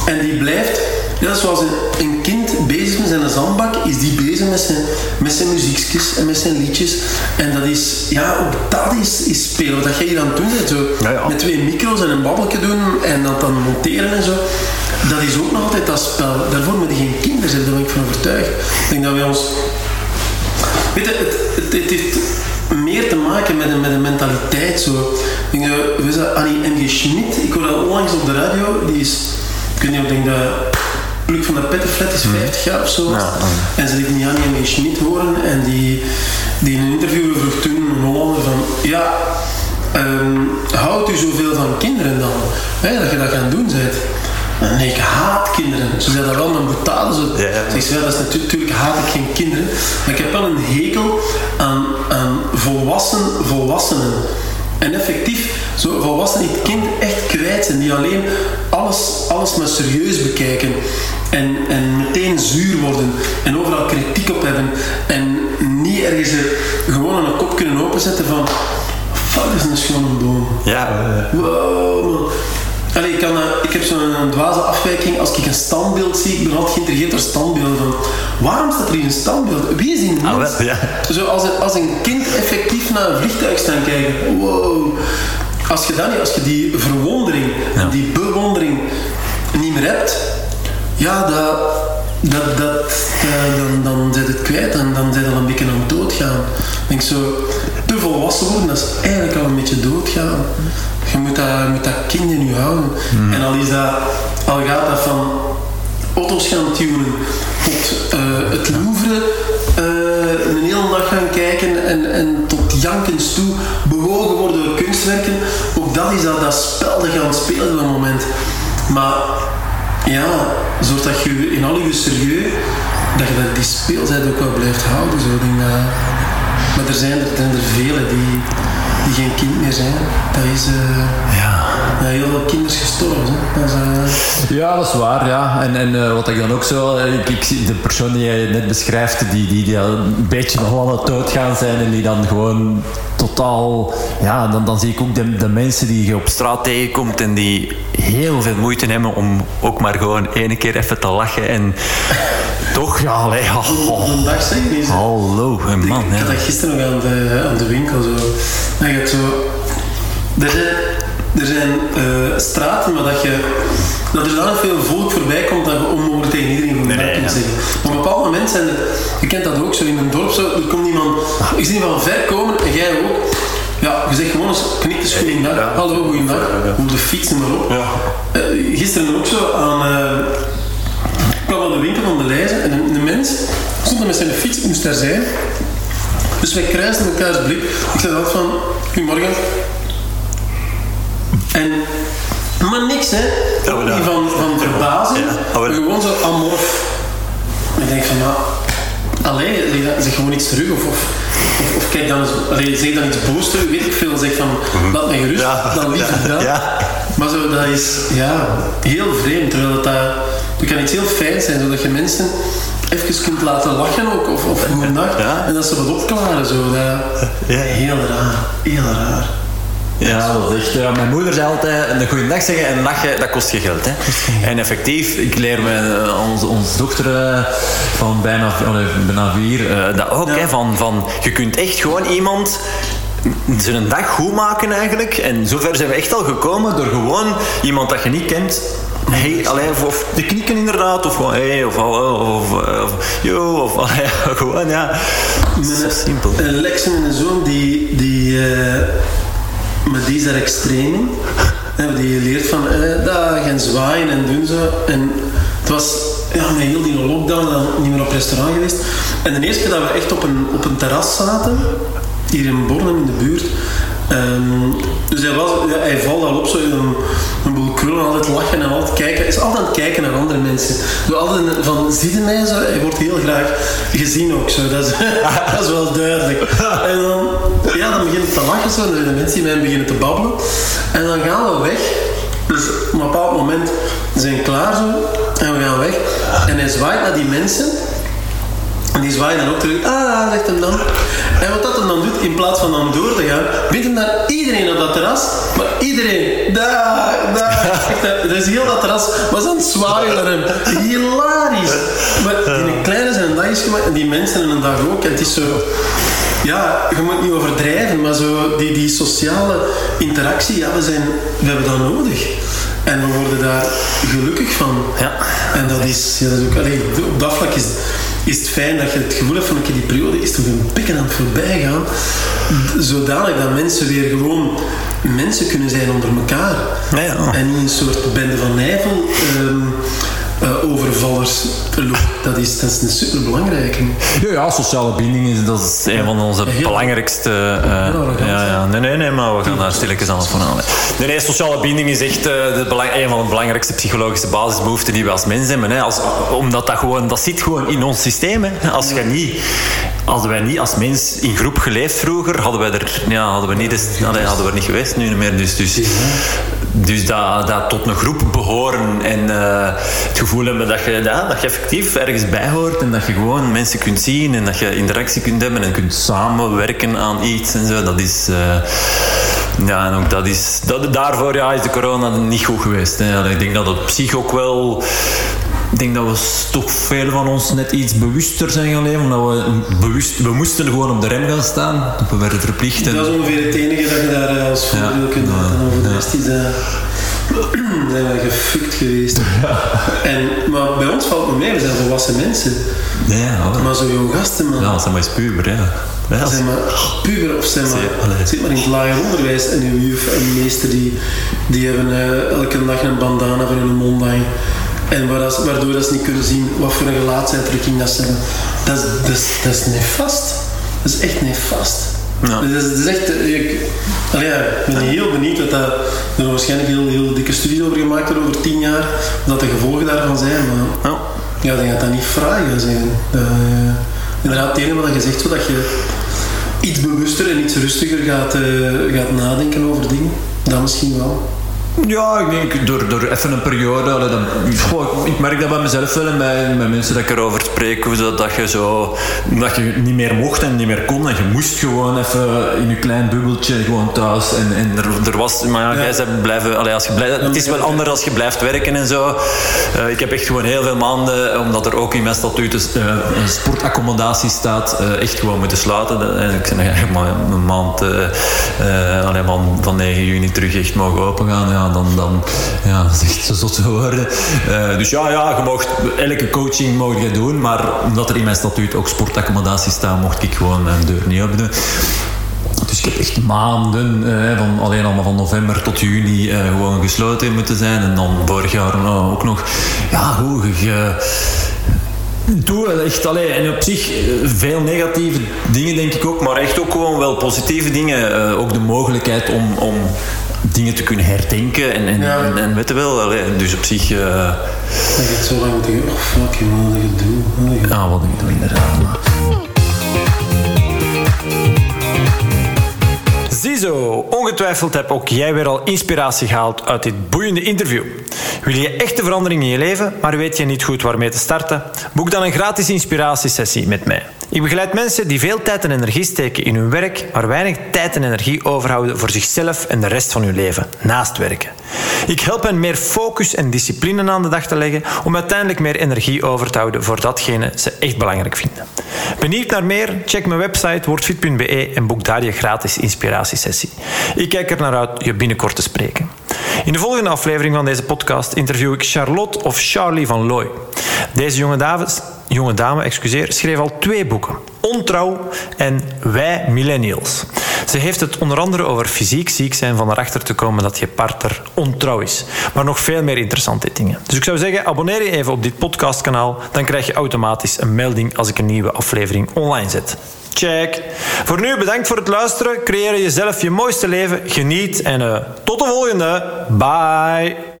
En die blijft, ja, zoals een, een kind bezig met zijn zandbak, is die bezig met zijn, met zijn muziekjes en met zijn liedjes. En dat is, ja, ook dat is, is spelen. Wat jij hier aan het doen bent, zo
Ja, ja.
met twee micro's en een babbeltje doen en dat dan monteren en zo. Dat is ook nog altijd dat spel. Daarvoor moet je geen kinderen zijn, daar ben ik van overtuigd. Ik denk dat wij ons Weet je, het, het, meer te maken met een, met een mentaliteit. Zo. Ik denk we zijn Annie M.G. Schmidt, ik hoorde dat onlangs op de radio, die is, ik weet niet of ik denk dat Pluk van de Pettenflat is 50 jaar of zo.
Ja,
En ze liet die Annie M.G. Schmidt horen en die, die in een interview vroeg toen een Hollander van, ja, ehm, houdt u zoveel van kinderen dan? Hè, dat je dat gaan doen bent. En nee, ik haat kinderen. Ze zei dat wel met brutale zo.
Ja, ja.
Dat is natuurlijk, natuurlijk haat ik geen kinderen. Maar ik heb wel een hekel aan, aan volwassen volwassenen. En effectief, zo volwassenen die het kind echt kwijt zijn. Die alleen alles, alles maar serieus bekijken. En, en meteen zuur worden. En overal kritiek op hebben. En niet ergens er gewoon een kop kunnen openzetten van... Fuck, dat is een schone boom.
ja,
Wow, man. Allee, ik, kan, eh, ik heb zo'n dwaze afwijking. Als ik een standbeeld zie, ik ben altijd geïntrigeerd door standbeelden. Van, waarom staat er hier een standbeeld? Wie is die mens?
Ah, ja.
Zo als, een, als een kind effectief naar een vliegtuig staan kijken. Wow. Als je, dat niet, als je die verwondering, die bewondering niet meer hebt, ja, dat, dat, dat, ja, dan, dan zit het kwijt en dan zit je al een beetje aan het doodgaan. Ik denk zo, te volwassen worden, dat is eigenlijk al een beetje doodgaan. Je moet dat, je moet dat kind in je houden. En al is dat, al gaat dat van auto's gaan tunen tot eh, het Louvre eh, een hele dag gaan kijken en, en tot jankens toe bewogen worden door kunstwerken. Ook dat is dat, dat spel dat gaan spelen op dat moment. Maar ja, zorg dat je in al je serieus, dat je dat die speeltijd ook wel blijft houden. Zo. Denk dat, er zijn er, er vele die, die geen kind meer zijn. Dat is eh,
ja.
heel veel kinders gestorven. Hè. Dat is, eh,
Ja, dat is waar, ja. En, en eh, wat ik dan ook zo... Ik, ik, zie de persoon die jij net beschrijft, die, die, die al een beetje nog wel aan het doodgaan zijn en die dan gewoon totaal... Ja, dan, dan zie ik ook de, de mensen die je op straat tegenkomt en die heel veel moeite hebben om ook maar gewoon ene keer even te lachen en... Toch, ja, allee, oh,
een dag zeg je
hallo, man,
ik, ik had dat gisteren nog aan de, aan de winkel. Zo. Zo... Er zijn, er zijn eh, straten waar dat je dat er dan veel volk voorbij komt dat je onmogelijk tegen iedereen goed
Nee,
kunt zeggen. Maar op een bepaald moment zijn er, je kent dat ook zo in een dorp, zo, er komt iemand, ik zie van ver komen en jij ook. Ja, je zegt gewoon eens, knik de goeiedag,
Ja.
hallo, goeiedag, hoe de fiets maar op.
Ja.
Eh, gisteren ook zo aan, eh, ik kwam aan de winkel van de Leize en een, een mens stond er met zijn fiets, moest daar zijn. Dus wij kruisten elkaars blik. Ik zei altijd van, goedemorgen. En, maar niks hè,
Ja,
van, van verbazing,
Ja, maar
gewoon zo amorf. Ik denk van, ja, allee, zeg, gewoon iets terug of, of, kijk dan eens, allee, zeg dan iets boos terug, weet ik veel, zeg van, laat mij gerust, dan liever
Ja.
dat.
Ja.
Maar zo, dat is ja, heel vreemd. Terwijl dat, dat, dat kan iets heel fijns zijn, zodat je mensen even kunt laten lachen ook, of, of goedendag,
Ja.
en dat ze wat opklaren. Zo. Dat,
Ja.
Heel raar, heel raar.
Ja, dat is echt... Ja, mijn moeder zei altijd, een goede dag zeggen en lachen, dat kost je geld. Hè? En effectief, ik leer mijn, eh, onze, onze dochter eh, van bijna, bijna vier, eh, dat ook. Hè, van, van, je kunt echt gewoon iemand zijn dag goed maken eigenlijk. En zover zijn we echt al gekomen door gewoon iemand dat je niet kent... Hey, allee, of, of te knikken inderdaad, of gewoon hey, of hallo, of, of yo, of allee, gewoon ja. Zo simpel.
Een Lex en een zoon, die, die, eh, maar die is daar extreem in. Hè, Die leert van eh, dag en zwaaien en doen zo. En het was ja, met heel die lockdown dan niet meer op restaurant geweest. En de eerste keer dat we echt op een, op een terras zaten, hier in Bornem in de buurt. ehm, dus hij, was, ja, hij valt al op zo in een, een boel krullen, altijd lachen en altijd kijken. Is altijd aan het kijken naar andere mensen. Zo altijd van, zie je mij zo? Hij wordt heel graag gezien ook zo. Dat is, dat is wel duidelijk. En dan, ja, dan begint het te lachen zo. En de mensen die mij beginnen te babbelen. En dan gaan we weg. Dus op een bepaald moment zijn klaar zo. En we gaan weg. En hij zwaait naar die mensen. En die zwaaien dan ook terug. Ah, zegt hem dan. En wat dat hem dan doet, in plaats van dan door te gaan, biedt hem naar iedereen op dat terras. Maar iedereen, daar, daar. Dus heel dat terras was aan het zwaaien naar hem. Hilarisch. Maar in een kleine zijn dag is gemaakt. En die mensen in een dag ook. En het is zo... Ja, je moet niet overdrijven, maar zo die, die sociale interactie, ja, we, zijn, we hebben dat nodig. En we worden daar gelukkig van.
Ja.
En dat is, ja, dat is ook, allee, op dat vlak is, is het fijn dat je het gevoel hebt van oké, die periode is toch een pikken aan het voorbij gaan. Zodanig dat mensen weer gewoon mensen kunnen zijn onder elkaar.
Ja, ja.
En niet een soort bende van nijvel ehm, eh, overvallers. Dat is, dat is een superbelangrijke.
Ja, ja, sociale binding is, dat is een van onze belangrijkste... eh, ja, ja. Nee, nee, nee, maar we gaan daar stilletjes aan van aan. Nee, nee, sociale binding is echt eh, de belang, een van de belangrijkste psychologische basisbehoeften die we als mens hebben. Hè. Als, omdat dat gewoon, dat zit gewoon in ons systeem. Hè. Als je niet... Hadden wij niet als mens in groep geleefd vroeger, hadden wij er, ja, hadden we niet, hadden we er niet geweest nu meer. Dus, dus, dus dat, dat tot een groep behoren en eh, het gevoel hebben dat je, ja, dat je effectief ergens bij hoort en dat je gewoon mensen kunt zien en dat je interactie kunt hebben en kunt samenwerken aan iets en zo, dat is... eh, ja, en ook dat is... Dat, daarvoor ja, is de corona niet goed geweest. Hè. Ik denk dat het op zich ook wel... Ik denk dat we toch veel van ons net iets bewuster zijn gaan leven. Omdat we bewust... We moesten gewoon op de rem gaan staan. We werden verplicht. en-
Dat is ongeveer het enige dat je daar eh, als voordeel
Ja.
kunt
Ja.
laten. Over de rest is dat... zijn we gefukt geweest. En, maar bij ons valt het mee, we zijn volwassen mensen.
Ja, ja.
Maar zo jong gasten, man.
Ja, zijn maar eens puber, ja. Ja,
Zijn maar puber of zijn maar, zit maar in het lager onderwijs en uw juf en meester die, die hebben eh, elke dag een bandana voor hun mond hangen. En waardoor dat ze niet kunnen zien wat voor een gelaatsuitdrukking dat ze hebben. Dat is, dat is, dat is nefast. Dat is echt nefast.
Ja.
Dat, is, dat is echt... eh, Ik, ja, ben heel benieuwd dat... Er zijn waarschijnlijk heel, heel dikke studies over gemaakt worden over tien jaar. Wat de gevolgen daarvan zijn. Maar
Ja.
ja, ik denk dat dat niet fraai gaat zijn. Eh, inderdaad, het enige wat je zegt, zodat je iets bewuster en iets rustiger gaat, eh, gaat nadenken over dingen. Dat misschien wel.
Ja, ik denk door, door even een periode. Allee, dan, goh, ik merk dat bij mezelf wel en bij, bij mensen dat ik erover spreek. Hoe dat, dat je zo. Dat je niet meer mocht en niet meer kon. En je moest gewoon even in je klein bubbeltje gewoon thuis. En, en er, er was. Maar ja, jij zei blijven. Allee, als je blijft, het is wel anders als je blijft werken en zo. Uh, ik heb echt gewoon heel veel maanden, omdat er ook in mijn statuut uh, een sportaccommodatie staat, uh, echt gewoon moeten sluiten. En ik zeg eigenlijk maar een maand. alleen van, van 9 juni terug echt mogen opengaan. Ja, dan, dan ja, is echt zo geworden. Uh, dus ja, ja, je mocht, elke coaching mocht je doen, maar omdat er in mijn statuut ook sportaccommodatie staat, mocht ik gewoon mijn deur niet open doen. Dus ik heb echt maanden, eh, van, alleen allemaal van november tot juni, eh, gewoon gesloten moeten zijn. En dan vorig jaar uh, ook nog, ja, hoe je doe echt alleen. En op zich veel negatieve dingen denk ik ook, maar echt ook gewoon wel positieve dingen. Ook de mogelijkheid om, om dingen te kunnen herdenken en, en, ja. en, en weet je wel. Allee, dus op zich... Uh...
Dat je het zo lang moet denken, oh fuck, je wat ik doen.
Ja, wat ik doe inderdaad.
Ziezo, ongetwijfeld heb ook jij weer al inspiratie gehaald uit dit boeiende interview. Wil je echte verandering in je leven, maar weet je niet goed waarmee te starten? Boek dan een gratis inspiratiesessie met mij. Ik begeleid mensen die veel tijd en energie steken in hun werk, maar weinig tijd en energie overhouden voor zichzelf en de rest van hun leven, naast werken. Ik help hen meer focus en discipline aan de dag te leggen om uiteindelijk meer energie over te houden voor datgene ze echt belangrijk vinden. Benieuwd naar meer? Check mijn website wordfit.be en boek daar je gratis inspiratiesessie. Ik kijk er naar uit je binnenkort te spreken. In de volgende aflevering van deze podcast interview ik Charlotte of Charlie van Looy. Deze jonge dame, excuseer, schreef al twee boeken. Ontrouw en Wij Millennials. Ze heeft het onder andere over fysiek ziek zijn van erachter te komen dat je partner ontrouw is. Maar nog veel meer interessante dingen. Dus ik zou zeggen, abonneer je even op dit podcastkanaal. Dan krijg je automatisch een melding als ik een nieuwe aflevering online zet. Check. Voor nu bedankt voor het luisteren. Creëer jezelf je mooiste leven. Geniet en uh, tot de volgende. Bye.